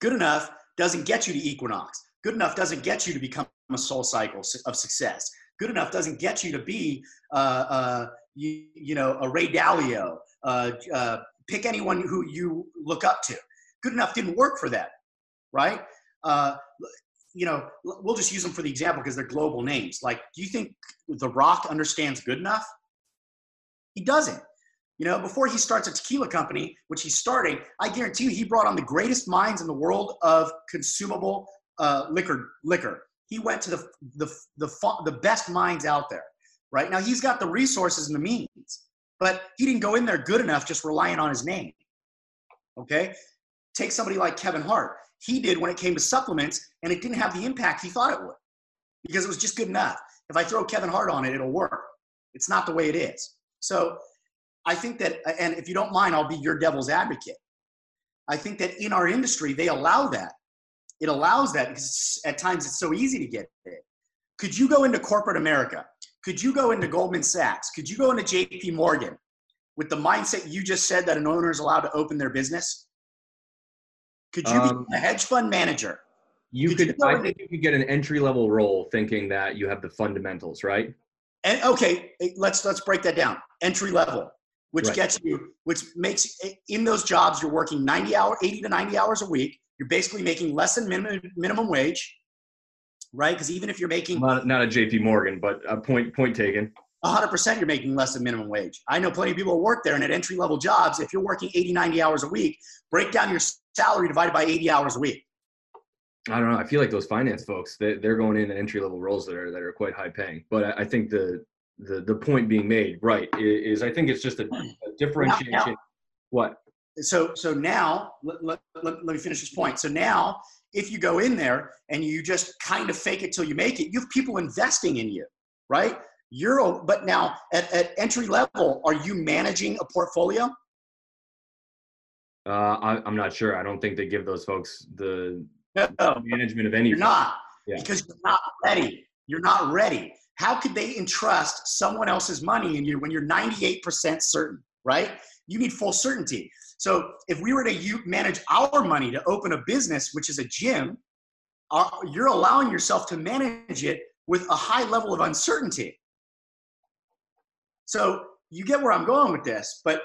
Good enough doesn't get you to equinox. Good enough doesn't get you to become a soul cycle of success. Good enough doesn't get you to be uh, uh, you, you, know a ray dalio uh, uh, pick anyone who you look up to. Good enough didn't work for them right? Uh, you know, we'll just use them for the example because they're global names. Like, do you think The Rock understands good enough? He doesn't. You know, before he starts a tequila company, which he's starting, I guarantee you he brought on the greatest minds in the world of consumable uh, liquor. Liquor. He went to the, the the the best minds out there. Right now, he's got the resources and the means, but he didn't go in there good enough just relying on his name. Okay, take somebody like Kevin Hart he did when it came to supplements, and it didn't have the impact he thought it would because it was just good enough. If I throw Kevin Hart on it, it'll work. It's not the way it is. So I think that, and if you don't mind, I'll be your devil's advocate. I think that in our industry, they allow that. It allows that because at times it's so easy to get it. Could you go into corporate America? Could you go into Goldman Sachs? Could you go into JP Morgan with the mindset you just said that an owner is allowed to open their business? Could you um, be a hedge fund manager you could, could I think you could get an entry level role thinking that you have the fundamentals, right? And okay, let's let's break that down. Entry level, which right. gets you, which makes in those jobs you're working 90 hour, 80 to 90 hours a week. You're basically making less than minimum minimum wage, right? Because even if you're making not, not a JP Morgan, but a point point taken. 100% you're making less than minimum wage. I know plenty of people who work there and at entry level jobs, if you're working 80, 90 hours a week, break down your salary divided by 80 hours a week. I don't know. I feel like those finance folks, they, they're going in entry level roles that are that are quite high paying. But I, think the the the point being made, right, is, I think it's just a, a differentiation. Now, now, what? So so now let, let, let, let me finish this point. So now if you go in there and you just kind of fake it till you make it, you have people investing in you, right? You're a, but now at, at entry level, are you managing a portfolio? Uh, I, am not sure. I don't think they give those folks the no, management of any. You're not yeah. because you're not ready. You're not ready. How could they entrust someone else's money in you when you're 98% certain, right? You need full certainty. So if we were to manage our money to open a business, which is a gym, you're allowing yourself to manage it with a high level of uncertainty. So you get where I'm going with this, but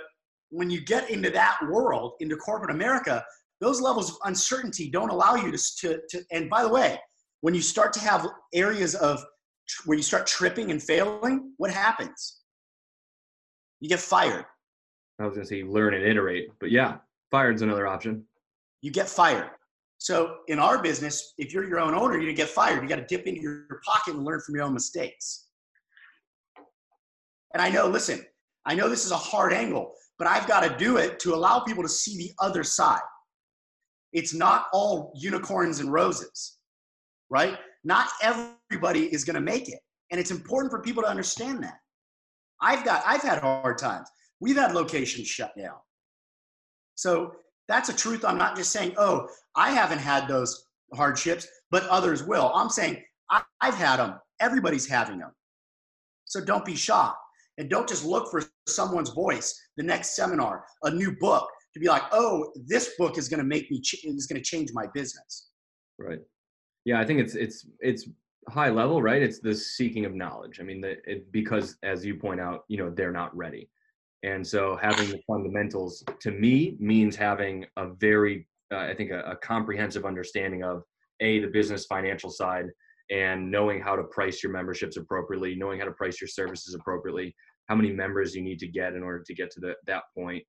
when you get into that world, into corporate America, those levels of uncertainty don't allow you to, to, to and by the way, when you start to have areas of where you start tripping and failing, what happens? You get fired. I was going to say learn and iterate, but yeah, fired's another option. You get fired. So in our business, if you're your own owner, to get fired. You got to dip into your pocket and learn from your own mistakes. And I know, listen, I know this is a hard angle, but I've got to do it to allow people to see the other side. It's not all unicorns and roses, right? Not everybody is going to make it. And it's important for people to understand that. I've got, I've had hard times. We've had locations shut down. So that's a truth. I'm not just saying, oh, I haven't had those hardships, but others will. I'm saying I, have had them. Everybody's having them. So don't be shocked. And don't just look for someone's voice, the next seminar, a new book to be like, oh, this book is going to make me, ch- is going to change my business. Right. Yeah i think it's it's it's high level right? It's the seeking of knowledge. I mean the, it, because as you point out you know they're not ready. And so having the fundamentals to me means having a very uh, i think a, a comprehensive understanding of a the business financial side and knowing how to price your memberships appropriately knowing how to price your services appropriately how many members you need to get in order to get to the, that point.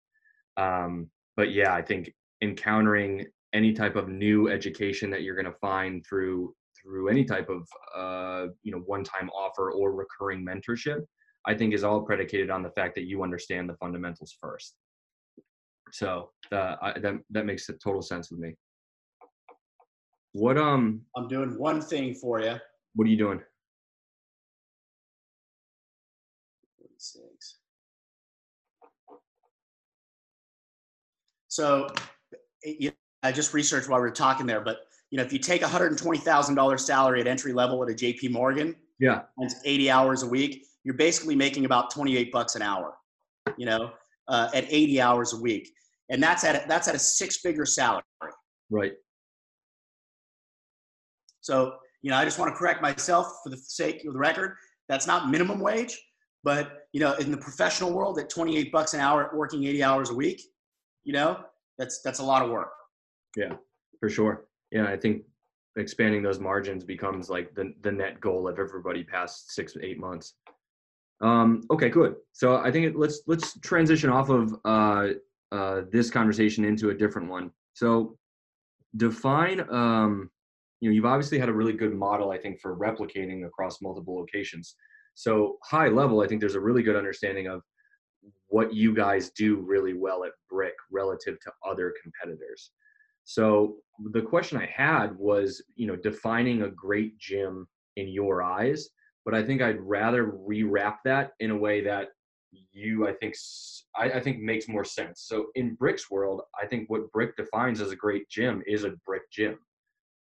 Um, but yeah i think encountering any type of new education that you're going to find through through any type of uh, you know one-time offer or recurring mentorship i think is all predicated on the fact that you understand the fundamentals first. So uh, I, that that makes total sense with me. What um i'm doing one thing for you what are you doing so you I just researched while we were talking there, but you know, if you take a hundred and twenty thousand dollars salary at entry level at a JP Morgan, yeah, and it's eighty hours a week, you're basically making about twenty eight bucks an hour. You know, uh, at eighty hours a week, and that's at a, that's at a six figure salary. Right. So you know, I just want to correct myself for the sake of the record. That's not minimum wage, but you know, in the professional world, at twenty eight bucks an hour, working eighty hours a week, you know, that's that's a lot of work. Yeah, for sure. Yeah, I think expanding those margins becomes like the the net goal of everybody past six eight months. Um, okay, good. So I think it, let's let's transition off of uh, uh, this conversation into a different one. So define. Um, you know, you've obviously had a really good model, I think, for replicating across multiple locations. So high level, I think there's a really good understanding of what you guys do really well at Brick relative to other competitors. So the question I had was, you know, defining a great gym in your eyes, but I think I'd rather rewrap that in a way that you, I think, I, I think makes more sense. So in Brick's world, I think what Brick defines as a great gym is a Brick gym.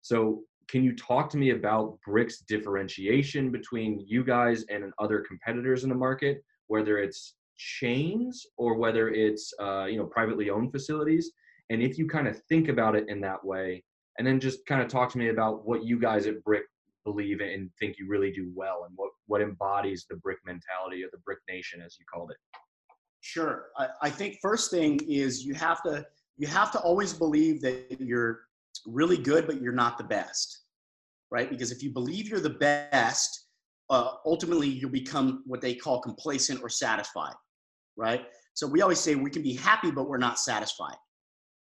So can you talk to me about Brick's differentiation between you guys and other competitors in the market, whether it's chains or whether it's uh, you know privately owned facilities? And if you kind of think about it in that way, and then just kind of talk to me about what you guys at Brick believe and think you really do well, and what what embodies the Brick mentality or the Brick Nation, as you called it. Sure, I, I think first thing is you have to you have to always believe that you're really good, but you're not the best, right? Because if you believe you're the best, uh, ultimately you'll become what they call complacent or satisfied, right? So we always say we can be happy, but we're not satisfied.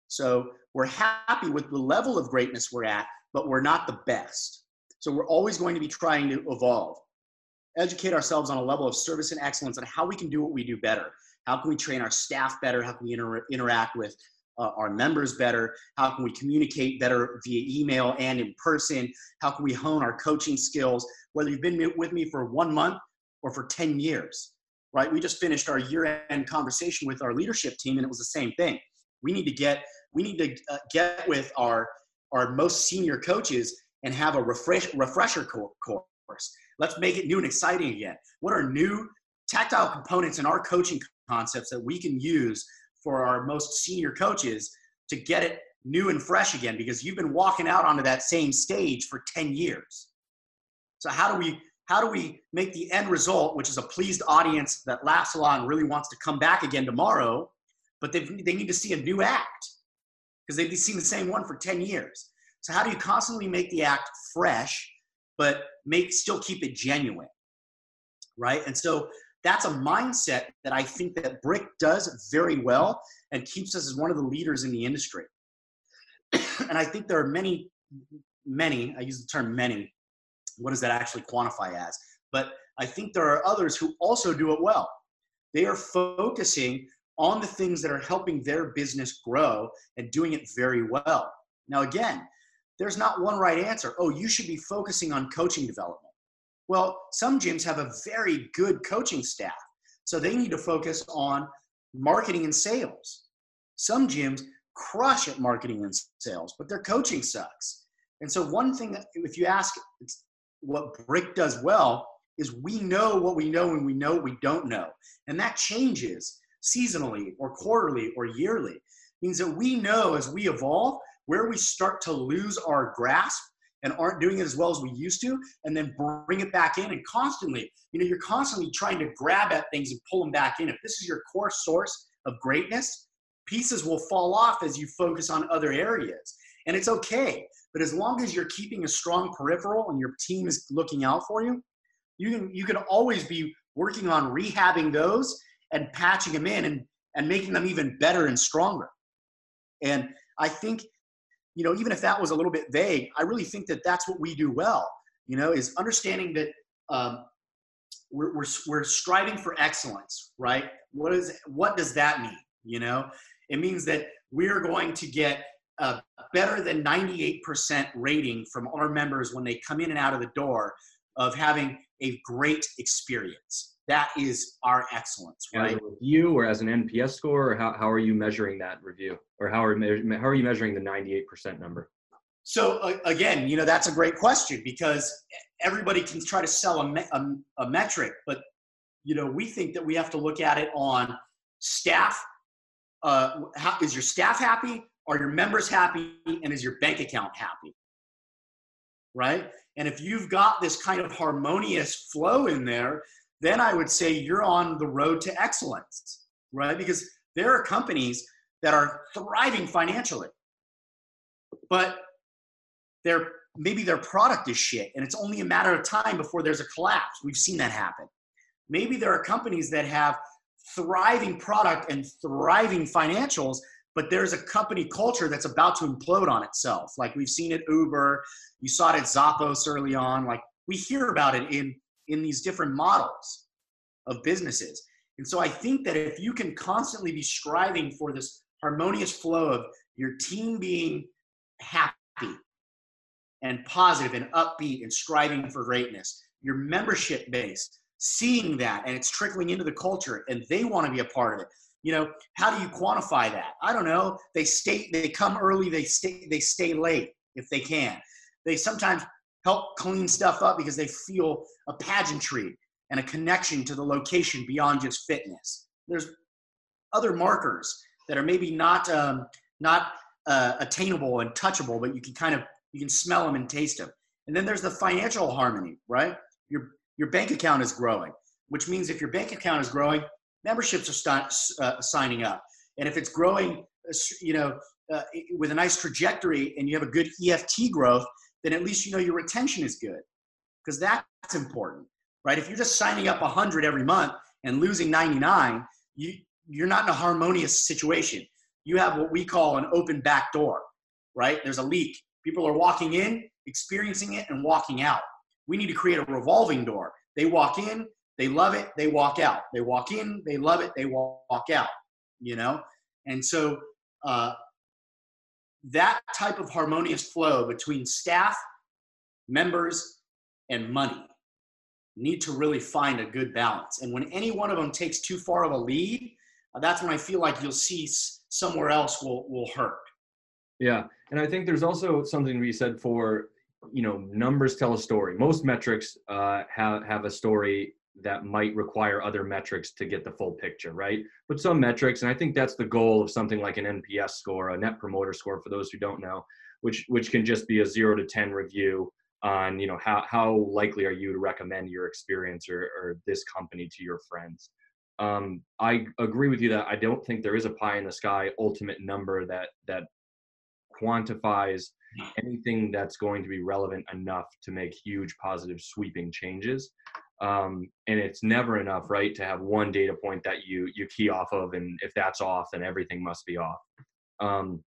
So we're happy with the level of greatness we're at, but we're not the best. So we're always going to be trying to evolve, educate ourselves on a level of service and excellence on how we can do what we do better. How can we train our staff better? How can we inter- interact with uh, our members better? How can we communicate better via email and in person? How can we hone our coaching skills? Whether you've been with me for one month or for 10 years, right? We just finished our year end conversation with our leadership team and it was the same thing. We need to get, we need to uh, get with our, our most senior coaches and have a refresh, refresher course. Let's make it new and exciting again. What are new tactile components in our coaching concepts that we can use for our most senior coaches to get it new and fresh again because you've been walking out onto that same stage for 10 years. So how do we how do we make the end result, which is a pleased audience that laughs a lot and really wants to come back again tomorrow, but they they need to see a new act because they've seen the same one for 10 years. So how do you constantly make the act fresh, but make still keep it genuine, right? And so that's a mindset that I think that Brick does very well and keeps us as one of the leaders in the industry. *coughs* and I think there are many, many, I use the term many. What does that actually quantify as? But I think there are others who also do it well. They are focusing on the things that are helping their business grow and doing it very well. Now, again, there's not one right answer. Oh, you should be focusing on coaching development. Well, some gyms have a very good coaching staff, so they need to focus on marketing and sales. Some gyms crush at marketing and sales, but their coaching sucks. And so, one thing, if you ask what Brick does well, is we know what we know and we know what we don't know. And that changes seasonally or quarterly or yearly. It means that we know as we evolve where we start to lose our grasp and aren't doing it as well as we used to, and then bring it back in and constantly, you know, you're constantly trying to grab at things and pull them back in. If this is your core source of greatness, pieces will fall off as you focus on other areas. And it's okay. But as long as you're keeping a strong peripheral and your team is looking out for you, you can you can always be working on rehabbing those and patching them in and, and making them even better and stronger. And I think you know, even if that was a little bit vague, I really think that that's what we do well, you know, is understanding that um, we're, we're, we're striving for excellence, right? What is, what does that mean? You know, it means that we're going to get a better than 98% rating from our members when they come in and out of the door of having a great experience that is our excellence, right? As a review or as an NPS score, or how, how are you measuring that review? Or how are, how are you measuring the 98% number? So uh, again, you know, that's a great question because everybody can try to sell a, me- a, a metric, but you know, we think that we have to look at it on staff. Uh, how, is your staff happy? Are your members happy? And is your bank account happy? Right? And if you've got this kind of harmonious flow in there, then I would say you're on the road to excellence, right? Because there are companies that are thriving financially, but their maybe their product is shit and it's only a matter of time before there's a collapse. We've seen that happen. Maybe there are companies that have thriving product and thriving financials, but there's a company culture that's about to implode on itself. Like we've seen at Uber, you saw it at Zappos early on. Like we hear about it in in these different models of businesses. And so I think that if you can constantly be striving for this harmonious flow of your team being happy and positive and upbeat and striving for greatness, your membership base seeing that and it's trickling into the culture and they want to be a part of it. You know, how do you quantify that? I don't know. They stay they come early, they stay they stay late if they can. They sometimes help clean stuff up because they feel a pageantry and a connection to the location beyond just fitness. There's other markers that are maybe not um, not uh, attainable and touchable, but you can kind of you can smell them and taste them. And then there's the financial harmony, right? Your your bank account is growing, which means if your bank account is growing, memberships are start, uh, signing up, and if it's growing, uh, you know, uh, with a nice trajectory, and you have a good EFT growth, then at least you know your retention is good, because that's important, right? If you're just signing up 100 every month and losing 99, you you're not in a harmonious situation. You have what we call an open back door, right? There's a leak. People are walking in, experiencing it, and walking out. We need to create a revolving door. They walk in, they love it, they walk out. They walk in, they love it, they walk out. You know, and so uh, that type of harmonious flow between staff, members, and money need to really find a good balance. And when any one of them takes too far of a lead, that's when I feel like you'll see somewhere else will will hurt. Yeah, and I think there's also something to be said for you know numbers tell a story. Most metrics uh, have have a story that might require other metrics to get the full picture, right? But some metrics, and I think that's the goal of something like an NPS score, a Net Promoter Score, for those who don't know, which which can just be a zero to ten review on you know how how likely are you to recommend your experience or, or this company to your friends um, I agree with you that I don't think there is a pie in the sky ultimate number that that quantifies anything that's going to be relevant enough to make huge positive sweeping changes. Um, and it's never enough, right, to have one data point that you you key off of, and if that's off, then everything must be off. Um,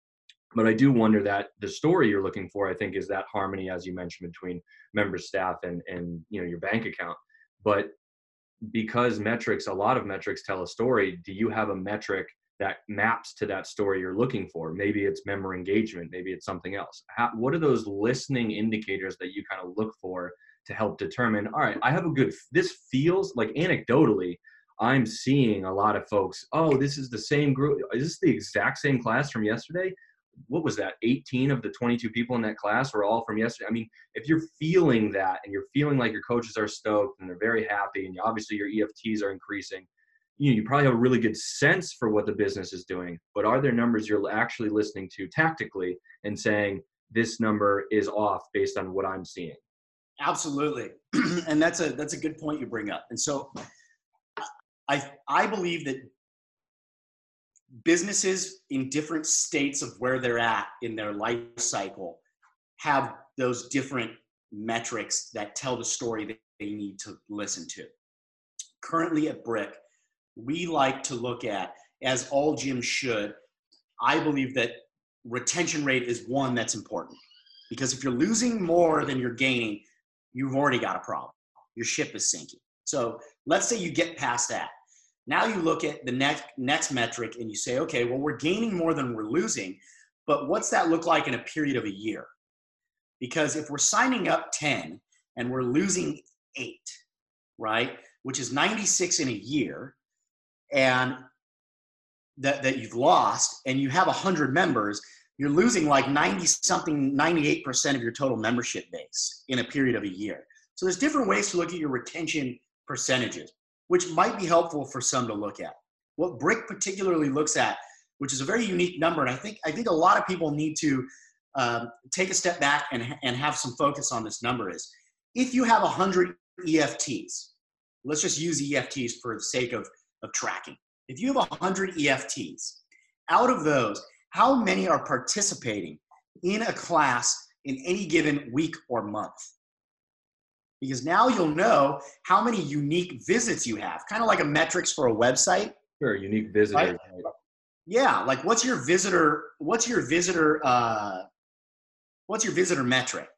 but I do wonder that the story you're looking for, I think, is that harmony, as you mentioned, between member staff and and you know your bank account. But because metrics, a lot of metrics tell a story, do you have a metric that maps to that story you're looking for? Maybe it's member engagement, maybe it's something else. How, what are those listening indicators that you kind of look for to help determine, all right, I have a good, this feels like anecdotally, I'm seeing a lot of folks, oh, this is the same group. Is this the exact same class from yesterday? what was that 18 of the 22 people in that class were all from yesterday i mean if you're feeling that and you're feeling like your coaches are stoked and they're very happy and obviously your efts are increasing you know you probably have a really good sense for what the business is doing but are there numbers you're actually listening to tactically and saying this number is off based on what i'm seeing absolutely *clears throat* and that's a that's a good point you bring up and so i i believe that businesses in different states of where they're at in their life cycle have those different metrics that tell the story that they need to listen to. Currently at Brick, we like to look at, as all gyms should, I believe that retention rate is one that's important. Because if you're losing more than you're gaining, you've already got a problem. Your ship is sinking. So let's say you get past that. Now you look at the next next metric and you say, okay, well, we're gaining more than we're losing, but what's that look like in a period of a year? Because if we're signing up 10 and we're losing eight, right, which is 96 in a year, and that, that you've lost, and you have 100 members, you're losing like 90 something, 98% of your total membership base in a period of a year. So there's different ways to look at your retention percentages which might be helpful for some to look at. What Brick particularly looks at, which is a very unique number, and I think I think a lot of people need to um, take a step back and, and have some focus on this number is if you have 100 EFTs, let's just use EFTs for the sake of, of tracking. If you have 100 EFTs, out of those, how many are participating in a class in any given week or month? because now you'll know how many unique visits you have, kind of like a metrics for a website. Sure, unique visitors. Right? Yeah, like what's your visitor? What's your visitor? Uh, what's your visitor metric?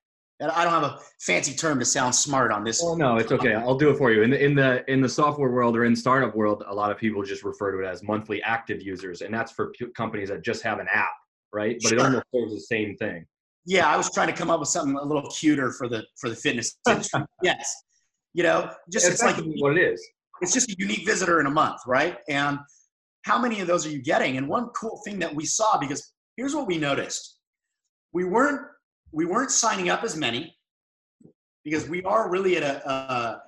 I don't have a fancy term to sound smart on this. Oh no, it's okay. I'll do it for you. In the in the in the software world or in startup world, a lot of people just refer to it as monthly active users, and that's for companies that just have an app, right? But sure. it almost serves the same thing yeah, I was trying to come up with something a little cuter for the for the fitness *laughs* industry. yes, you know, just it's, it's like what it is. It's just a unique visitor in a month, right? And how many of those are you getting? And one cool thing that we saw because here's what we noticed: we weren't we weren't signing up as many because we are really at a uh,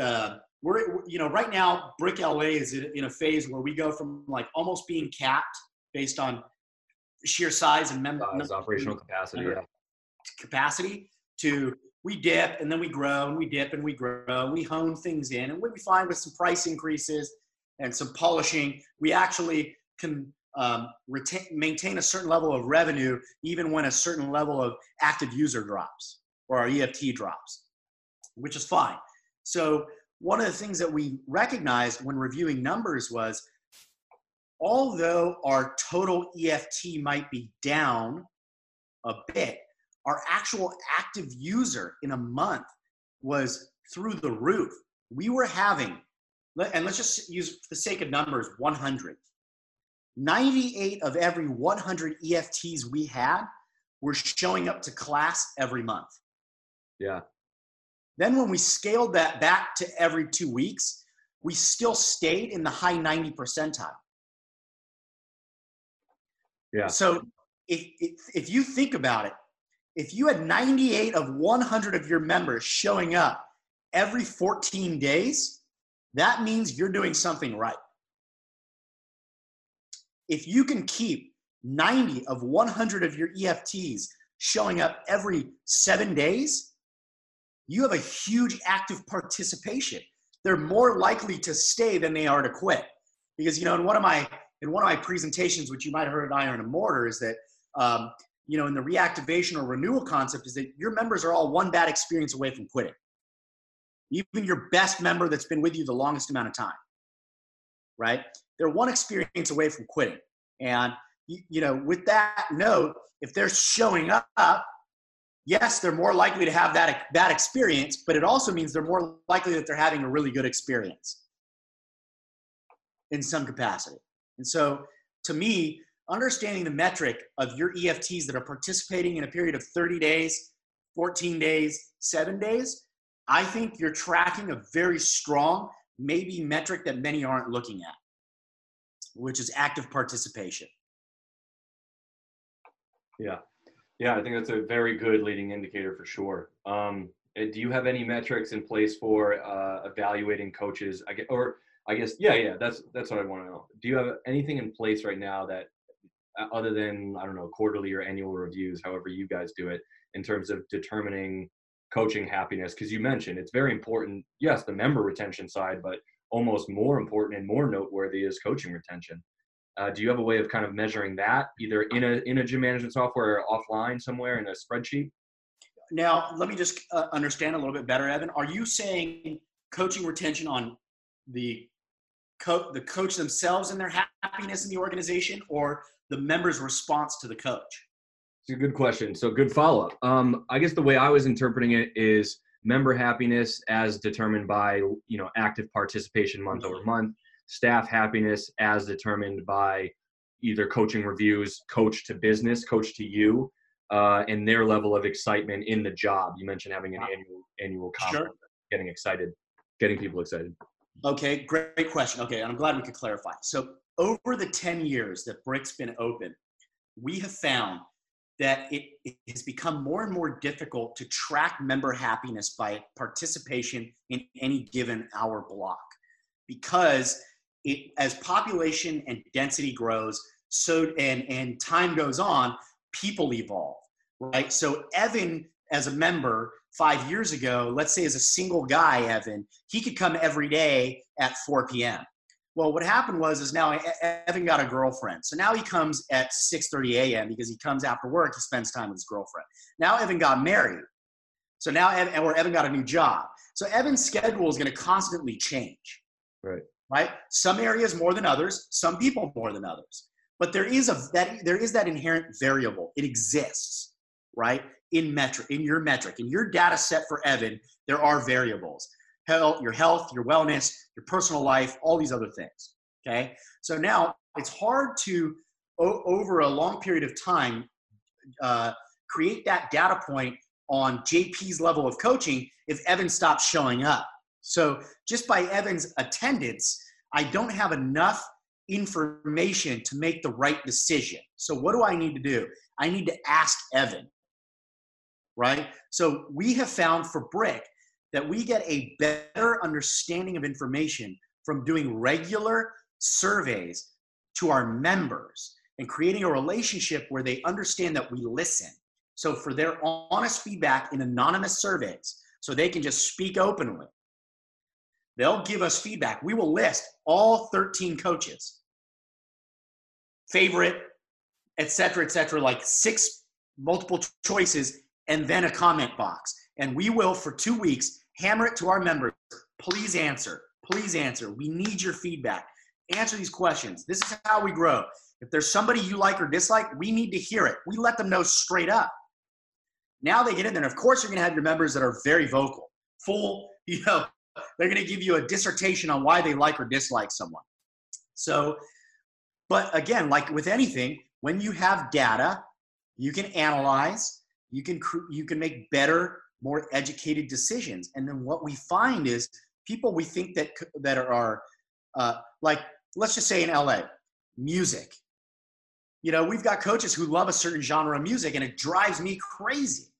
uh, we're you know right now Brick LA is in a phase where we go from like almost being capped based on sheer size and member size, operational capacity. Yeah. Capacity to we dip and then we grow and we dip and we grow and we hone things in and what we find with some price increases and some polishing we actually can um, retain, maintain a certain level of revenue even when a certain level of active user drops or our eft drops which is fine so one of the things that we recognized when reviewing numbers was although our total eft might be down a bit our actual active user in a month was through the roof. We were having, and let's just use for the sake of numbers, 100. 98 of every 100 EFTs we had were showing up to class every month. Yeah. Then when we scaled that back to every two weeks, we still stayed in the high 90 percentile. Yeah. So if, if, if you think about it, if you had 98 of 100 of your members showing up every 14 days, that means you're doing something right. If you can keep 90 of 100 of your EFTs showing up every seven days, you have a huge active participation. They're more likely to stay than they are to quit. Because you know, in one of my in one of my presentations, which you might have heard at Iron and Mortar, is that um, you know, in the reactivation or renewal concept is that your members are all one bad experience away from quitting. Even your best member that's been with you the longest amount of time, right? They're one experience away from quitting. And, you know, with that note, if they're showing up, yes, they're more likely to have that that experience, but it also means they're more likely that they're having a really good experience in some capacity. And so to me, understanding the metric of your EFTs that are participating in a period of 30 days, 14 days, seven days, I think you're tracking a very strong, maybe metric that many aren't looking at, which is active participation. Yeah. Yeah, I think that's a very good leading indicator for sure. Um, do you have any metrics in place for uh, evaluating coaches? I get, or I guess, yeah, yeah, that's that's what I want to know. Do you have anything in place right now that uh, other than I don't know quarterly or annual reviews, however you guys do it, in terms of determining coaching happiness? Because you mentioned it's very important. Yes, the member retention side, but almost more important and more noteworthy is coaching retention. Uh, do you have a way of kind of measuring that, either in a in a gym management software or offline somewhere in a spreadsheet? Now, let me just uh, understand a little bit better, Evan. Are you saying coaching retention on the the coach themselves and their happiness in the organization, or the member's response to the coach? A good question. So good follow up. Um, I guess the way I was interpreting it is member happiness as determined by you know active participation month over month, staff happiness as determined by either coaching reviews, coach to business, coach to you, uh, and their level of excitement in the job. You mentioned having an annual annual conference, sure. getting excited, getting people excited. Okay, great, question. Okay, and I'm glad we could clarify. So over the 10 years that Brick's been open, we have found that it, it, has become more and more difficult to track member happiness by participation in any given hour block. Because it, as population and density grows so and, and time goes on people evolve right? So evan as a member five years ago let's say as a single guy evan he could come every day at 4 p.m well, what happened was is now Evan got a girlfriend. So now he comes at 6:30 a.m. because he comes after work. He spends time with his girlfriend. Now Evan got married. So now Evan, or Evan got a new job. So Evan's schedule is going to constantly change. Right. Right. Some areas more than others. Some people more than others. But there is a that there is that inherent variable. It exists. Right. In metric, in your metric, in your data set for Evan, there are variables health, your health, your wellness, your personal life, all these other things. Okay. So now it's hard to, o- over a long period of time, uh, create that data point on JP's level of coaching if Evan stops showing up. So just by Evan's attendance, I don't have enough information to make the right decision. So what do I need to do? I need to ask Evan. Right? So we have found for Brick that we get a better understanding of information from doing regular surveys to our members. and creating a relationship where they understand that we listen. So for their honest feedback in anonymous surveys, so they can just speak openly. They'll give us feedback. We will list all 13 coaches, favorite, et cetera, et cetera, like six multiple choices, and then a comment box. And we will, for two weeks, hammer it to our members. Please answer. Please answer. We need your feedback. Answer these questions. This is how we grow. If there's somebody you like or dislike, we need to hear it. We let them know straight up. Now they get in there. And of course, you're going to have your members that are very vocal, full, *laughs* you know, they're going to give you a dissertation on why they like or dislike someone. So, but again, like with anything, when you have data, you can analyze, you can you can make better, more educated decisions. And then what we find is people we think that that are uh, like let's just say in LA, music. You know, we've got coaches who love a certain genre of music, and it drives me crazy.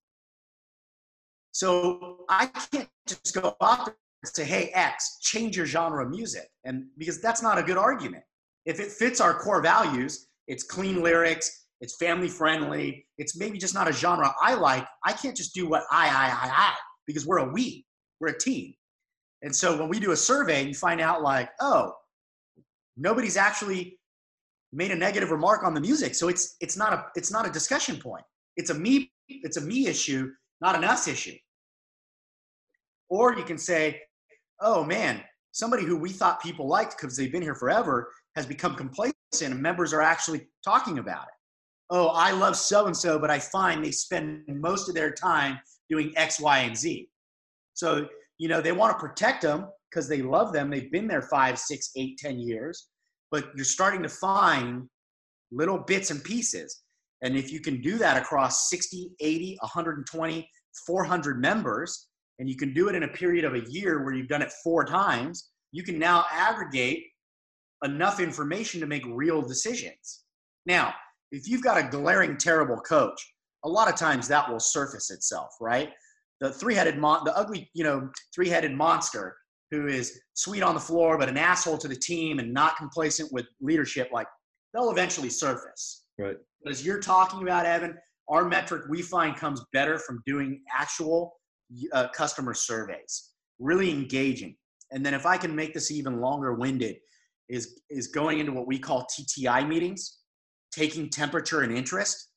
So I can't just go out and say, "Hey, X, change your genre of music," and because that's not a good argument. If it fits our core values, it's clean lyrics, it's family friendly, it's maybe just not a genre I like. I can't just do what I, I, I, I, because we're a we, we're a team. And so when we do a survey, you find out like, oh, nobody's actually made a negative remark on the music. So it's it's not a it's not a discussion point. It's a me it's a me issue, not an us issue. Or you can say, oh man, somebody who we thought people liked because they've been here forever has become complacent and members are actually talking about it. Oh, I love so and so, but I find they spend most of their time doing X, Y, and Z. So, you know, they want to protect them because they love them. They've been there five, six, eight, ten years, but you're starting to find little bits and pieces. And if you can do that across 60, 80, 120, 400 members, and you can do it in a period of a year where you've done it four times, you can now aggregate enough information to make real decisions. Now, if you've got a glaring terrible coach, a lot of times that will surface itself, right? The three-headed mon- the ugly, you know, three-headed monster who is sweet on the floor but an asshole to the team and not complacent with leadership, like they'll eventually surface. Right. But as you're talking about, Evan, our metric we find comes better from doing actual uh, customer surveys, really engaging. And then if I can make this even longer winded, is is going into what we call TTI meetings, taking temperature and interest,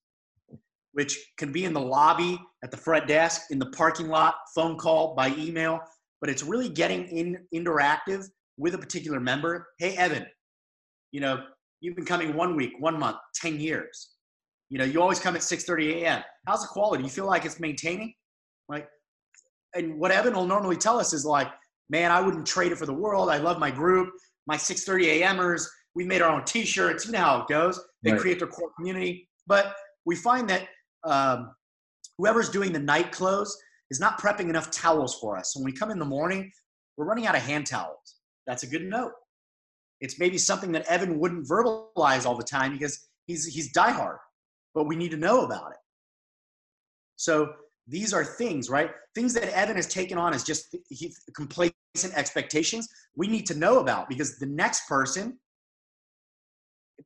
which can be in the lobby, at the front desk, in the parking lot, phone call, by email, but it's really getting in interactive with a particular member. Hey, Evan, you know, you've been coming one week, one month, 10 years. You know, you always come at 6:30 a.m. How's the quality? You feel like it's maintaining? Like, and what Evan will normally tell us is like, man, I wouldn't trade it for the world. I love my group, my 6:30 a.m.ers. We made our own T-shirts. You know how it goes. They right. create their core community, but we find that um, whoever's doing the night clothes is not prepping enough towels for us. When we come in the morning, we're running out of hand towels. That's a good note. It's maybe something that Evan wouldn't verbalize all the time because he's he's diehard, but we need to know about it. So these are things, right? Things that Evan has taken on as just complacent expectations. We need to know about because the next person,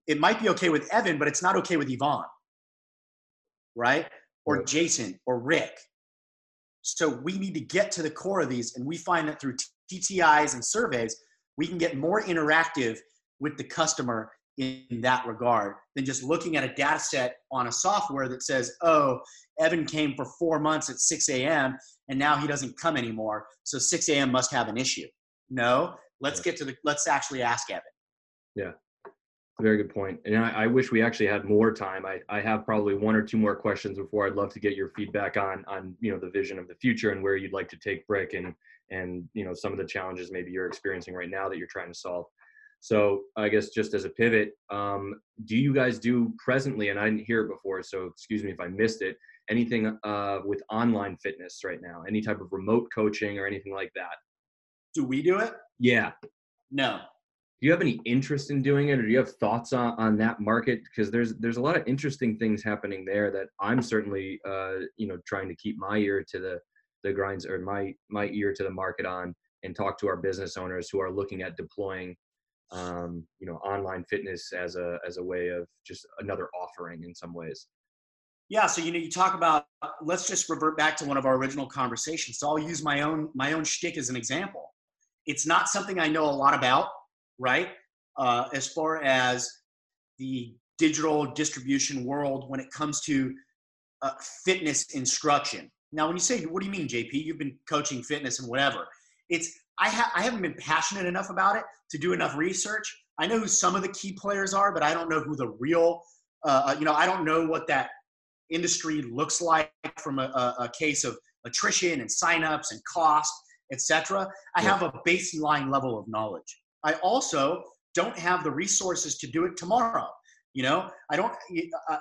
it might be okay with Evan, but it's not okay with Yvonne, right? Or Jason or Rick. So we need to get to the core of these, and we find that through TTIs and surveys, we can get more interactive with the customer in that regard than just looking at a data set on a software that says, oh, Evan came for four months at 6 a.m. and now he doesn't come anymore. So 6 a.m. must have an issue. No, let's get to the, let's actually ask Evan. Yeah. Very good point. And I, I, wish we actually had more time. I, I have probably one or two more questions before I'd love to get your feedback on on you know the vision of the future and where you'd like to take Brick and and you know some of the challenges maybe you're experiencing right now that you're trying to solve. So I guess just as a pivot, um, do you guys do presently? And I didn't hear it before, so excuse me if I missed it. Anything uh, with online fitness right now? Any type of remote coaching or anything like that? Do we do it? Yeah. No do you have any interest in doing it or do you have thoughts on, on that market? Because there's there's a lot of interesting things happening there that i'm certainly uh, you know trying to keep my ear to the the grinds or my my ear to the market on and talk to our business owners who are looking at deploying um, you know online fitness as a as a way of just another offering in some ways. Yeah so you know you talk about let's just revert back to one of our original conversations. So i'll use my own my own shtick as an example. It's not something i know a lot about right uh, as far as the digital distribution world when it comes to uh, fitness instruction now when you say what do you mean jp you've been coaching fitness and whatever it's I, ha- I haven't been passionate enough about it to do enough research. I know who some of the key players are, but I don't know who the real, uh, uh you know, I don't know what that industry looks like from a, a, a case of attrition and signups and cost, etc. I yeah. have a baseline level of knowledge. I also don't have the resources to do it tomorrow. You know, I don't,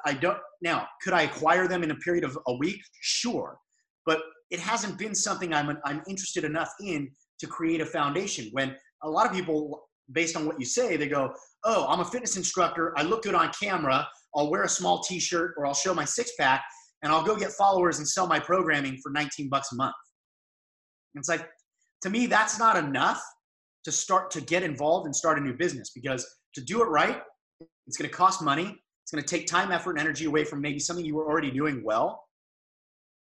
I don't, now, could I acquire them in a period of a week? Sure. But it hasn't been something I'm, I'm interested enough in to create a foundation. When a lot of people, based on what you say, they go, Oh, I'm a fitness instructor. I look good on camera. I'll wear a small t shirt or I'll show my six pack and I'll go get followers and sell my programming for 19 bucks a month. And it's like, to me, that's not enough to start to get involved and start a new business because to do it right, it's going to cost money. It's going to take time, effort, and energy away from maybe something you were already doing well.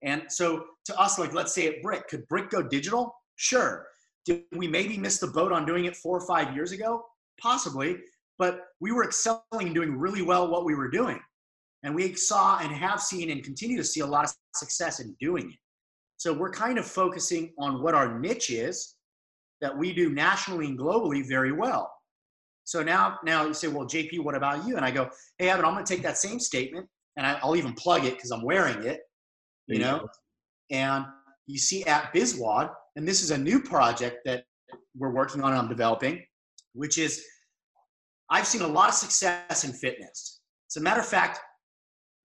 And so to us, like let's say at Brick, could Brick go digital? Sure. Did we maybe miss the boat on doing it four or five years ago? Possibly, but we were excelling and doing really well what we were doing. And we saw and have seen and continue to see a lot of success in doing it. So we're kind of focusing on what our niche is that we do nationally and globally very well. So now, now you say, well, JP, what about you? And I go, hey, Evan, I'm going to take that same statement and I, will even plug it because I'm wearing it, you know. And you see at BizWad, and this is a new project that we're working on and I'm developing, which is I've seen a lot of success in fitness. As a matter of fact,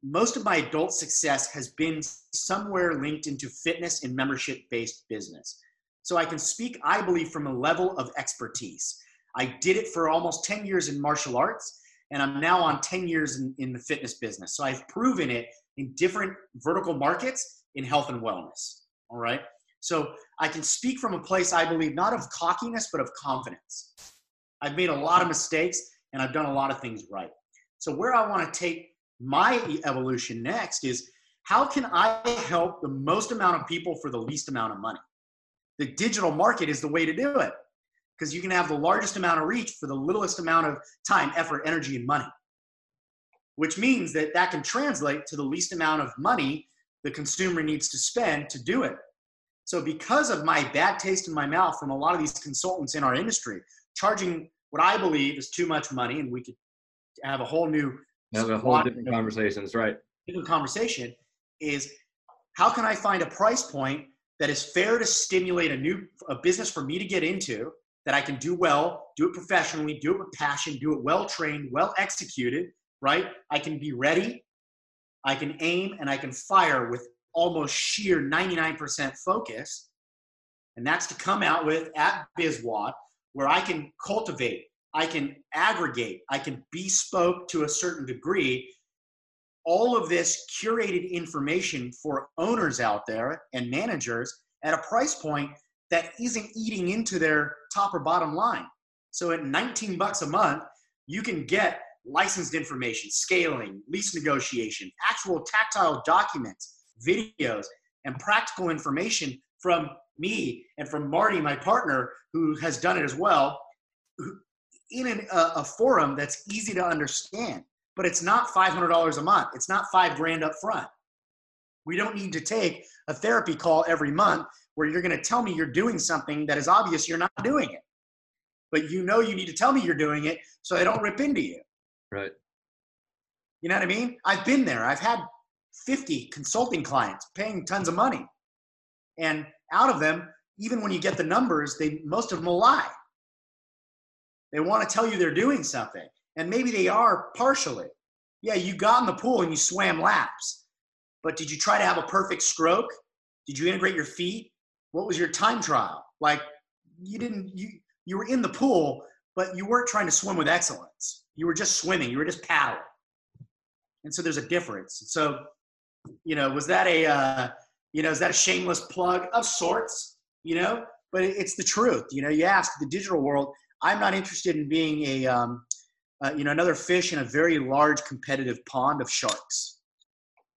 most of my adult success has been somewhere linked into fitness and membership based business. So I can speak, I believe, from a level of expertise. I did it for almost 10 years in martial arts, and I'm now on 10 years in, in the fitness business. So I've proven it in different vertical markets in health and wellness. All right. So I can speak from a place, I believe, not of cockiness, but of confidence. I've made a lot of mistakes and I've done a lot of things right. So, where I want to take my evolution next is how can I help the most amount of people for the least amount of money? The digital market is the way to do it because you can have the largest amount of reach for the littlest amount of time, effort, energy, and money, which means that that can translate to the least amount of money the consumer needs to spend to do it. So, because of my bad taste in my mouth from a lot of these consultants in our industry, charging what I believe is too much money, and we could have a whole new have a whole different conversations, right? Different conversation is how can I find a price point that is fair to stimulate a new a business for me to get into that I can do well, do it professionally, do it with passion, do it well trained, well executed, right? I can be ready I can aim and I can fire with almost sheer 99% focus. And that's to come out with at BizWad, where I can cultivate, I can aggregate, I can bespoke to a certain degree all of this curated information for owners out there and managers at a price point that isn't eating into their top or bottom line. So at 19 bucks a month, you can get licensed information, scaling, lease negotiation, actual tactile documents, videos, and practical information from me and from Marty, my partner, who has done it as well, in an, a, a forum that's easy to understand. But it's not $500 a month. It's not five grand up front. We don't need to take a therapy call every month where you're going to tell me you're doing something that is obvious you're not doing it. But you know you need to tell me you're doing it so I don't rip into you. Right. You know what I mean? I've been there. I've had 50 consulting clients paying tons of money. And out of them, even when you get the numbers, they most of them will lie. They want to tell you they're doing something. And maybe they are partially. Yeah, you got in the pool and you swam laps. But did you try to have a perfect stroke? Did you integrate your feet? What was your time trial? Like you didn't you you were in the pool, but you weren't trying to swim with excellence. You were just swimming. You were just paddling. And so there's a difference. So, you know, was that a, uh, you know, is that a shameless plug of sorts? You know, but it's the truth. You know, you ask the digital world. I'm not interested in being a, um, uh, you know, another fish in a very large competitive pond of sharks.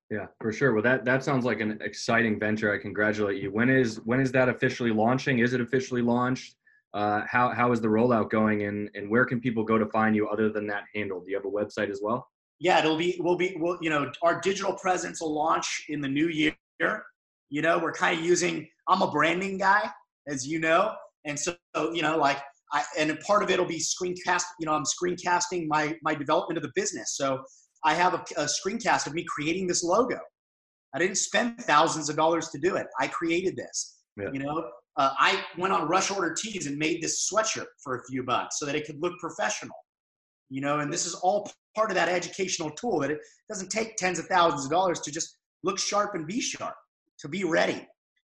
Yeah, for sure. Well, that that sounds like an exciting venture. I congratulate you. When is when is that officially launching? Is it officially launched? Uh, how how is the rollout going, and and where can people go to find you other than that handle? Do you have a website as well? Yeah, it'll be we'll be we'll, you know our digital presence will launch in the new year. You know, we're kind of using. I'm a branding guy, as you know, and so you know, like I and part of it'll be screencast. You know, I'm screencasting my my development of the business. So I have a, a screencast of me creating this logo. I didn't spend thousands of dollars to do it. I created this. Yeah. You know, uh, I went on Rush Order Tees and made this sweatshirt for a few bucks so that it could look professional. You know, and this is all part of that educational tool that it doesn't take tens of thousands of dollars to just look sharp and be sharp, to be ready.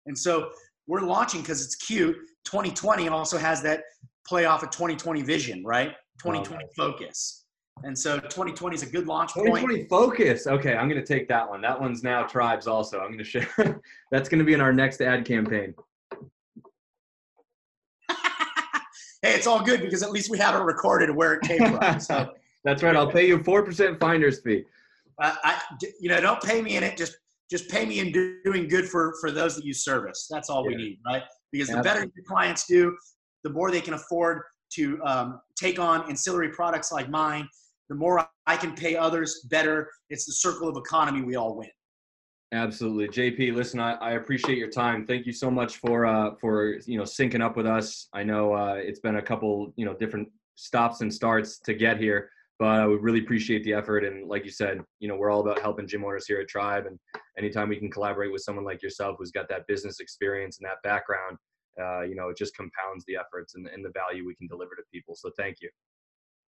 And so we're launching because it's cute. 2020 also has that play off a 2020 vision, right? 2020 focus. And so 2020 is a good launch 2020 point. focus. Okay, I'm going to take that one. That one's now tribes also. I'm going to share. *laughs* That's going to be in our next ad campaign. *laughs* hey, it's all good because at least we have it recorded where it came from. *laughs* So that's right. I'll pay you four percent finder's fee. Uh, I, you know, don't pay me in it. Just, just pay me in doing good for for those that you service. That's all yeah. we need, right? Because the Absolutely. better your clients do, the more they can afford to um, take on ancillary products like mine the more I can pay others, better. It's the circle of economy. We all win. Absolutely, JP. Listen, I, I appreciate your time. Thank you so much for uh, for you know syncing up with us. I know uh, it's been a couple you know different stops and starts to get here, but we really appreciate the effort. And like you said, you know we're all about helping gym owners here at Tribe. And anytime we can collaborate with someone like yourself who's got that business experience and that background, uh, you know it just compounds the efforts and, and the value we can deliver to people. So thank you.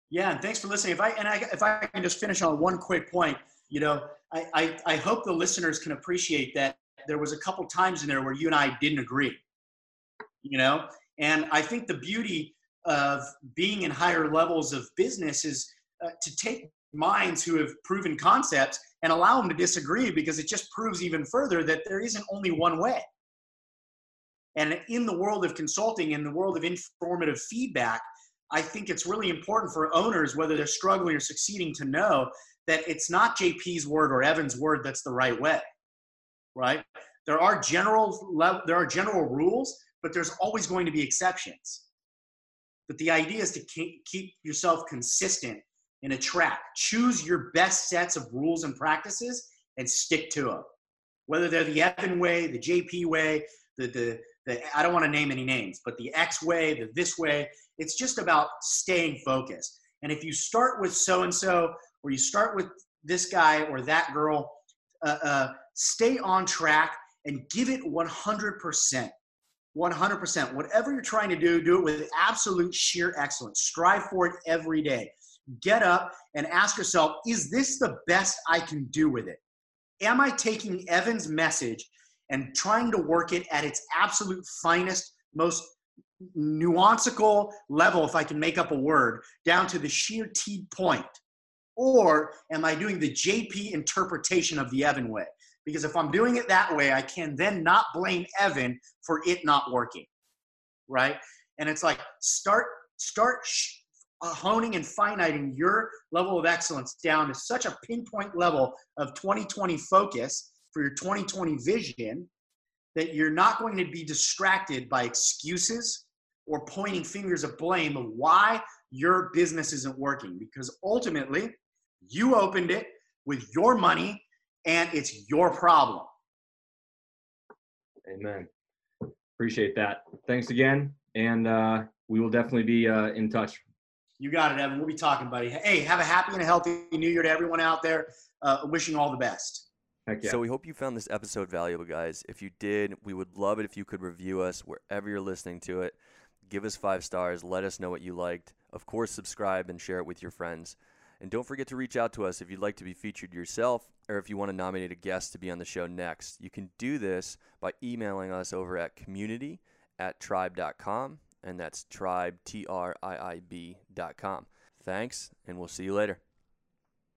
Yeah, and thanks for listening. If I and I, if I can just finish on one quick point, you know, I, I, I hope the listeners can appreciate that there was a couple times in there where you and I didn't agree. You know, and I think the beauty of being in higher levels of business is uh, to take minds who have proven concepts and allow them to disagree because it just proves even further that there isn't only one way. And in the world of consulting, in the world of informative feedback, I think it's really important for owners, whether they're struggling or succeeding, to know that it's not JP's word or Evan's word that's the right way, right? There are general there are general rules, but there's always going to be exceptions. But the idea is to keep yourself consistent in a track. Choose your best sets of rules and practices and stick to them. Whether they're the Evan way, the JP way, the the, the I don't want to name any names, but the X way, the this way, it's just about staying focused. And if you start with so and so, or you start with this guy or that girl, uh, uh, stay on track and give it 100%. 100%. Whatever you're trying to do, do it with absolute sheer excellence. Strive for it every day. Get up and ask yourself is this the best I can do with it? Am I taking Evan's message and trying to work it at its absolute finest, most nuancical level, if I can make up a word, down to the sheer T point? Or am I doing the JP interpretation of the Evan way? Because if I'm doing it that way, I can then not blame Evan for it not working. Right? And it's like start start uh, honing and finiting your level of excellence down to such a pinpoint level of 2020 focus for your 2020 vision that you're not going to be distracted by excuses or pointing fingers of blame of why your business isn't working because ultimately you opened it with your money and it's your problem. Amen. Appreciate that. Thanks again. And uh, we will definitely be uh, in touch. You got it, Evan. We'll be talking, buddy. Hey, have a happy and a healthy new year to everyone out there. Uh, wishing all the best. Yeah. So we hope you found this episode valuable, guys. If you did, we would love it if you could review us wherever you're listening to it give us five stars, let us know what you liked. Of course, subscribe and share it with your friends. And don't forget to reach out to us if you'd like to be featured yourself or if you want to nominate a guest to be on the show next. You can do this by emailing us over at community at triib.com, and that's Triib, T R I I B.com. Thanks, and we'll see you later.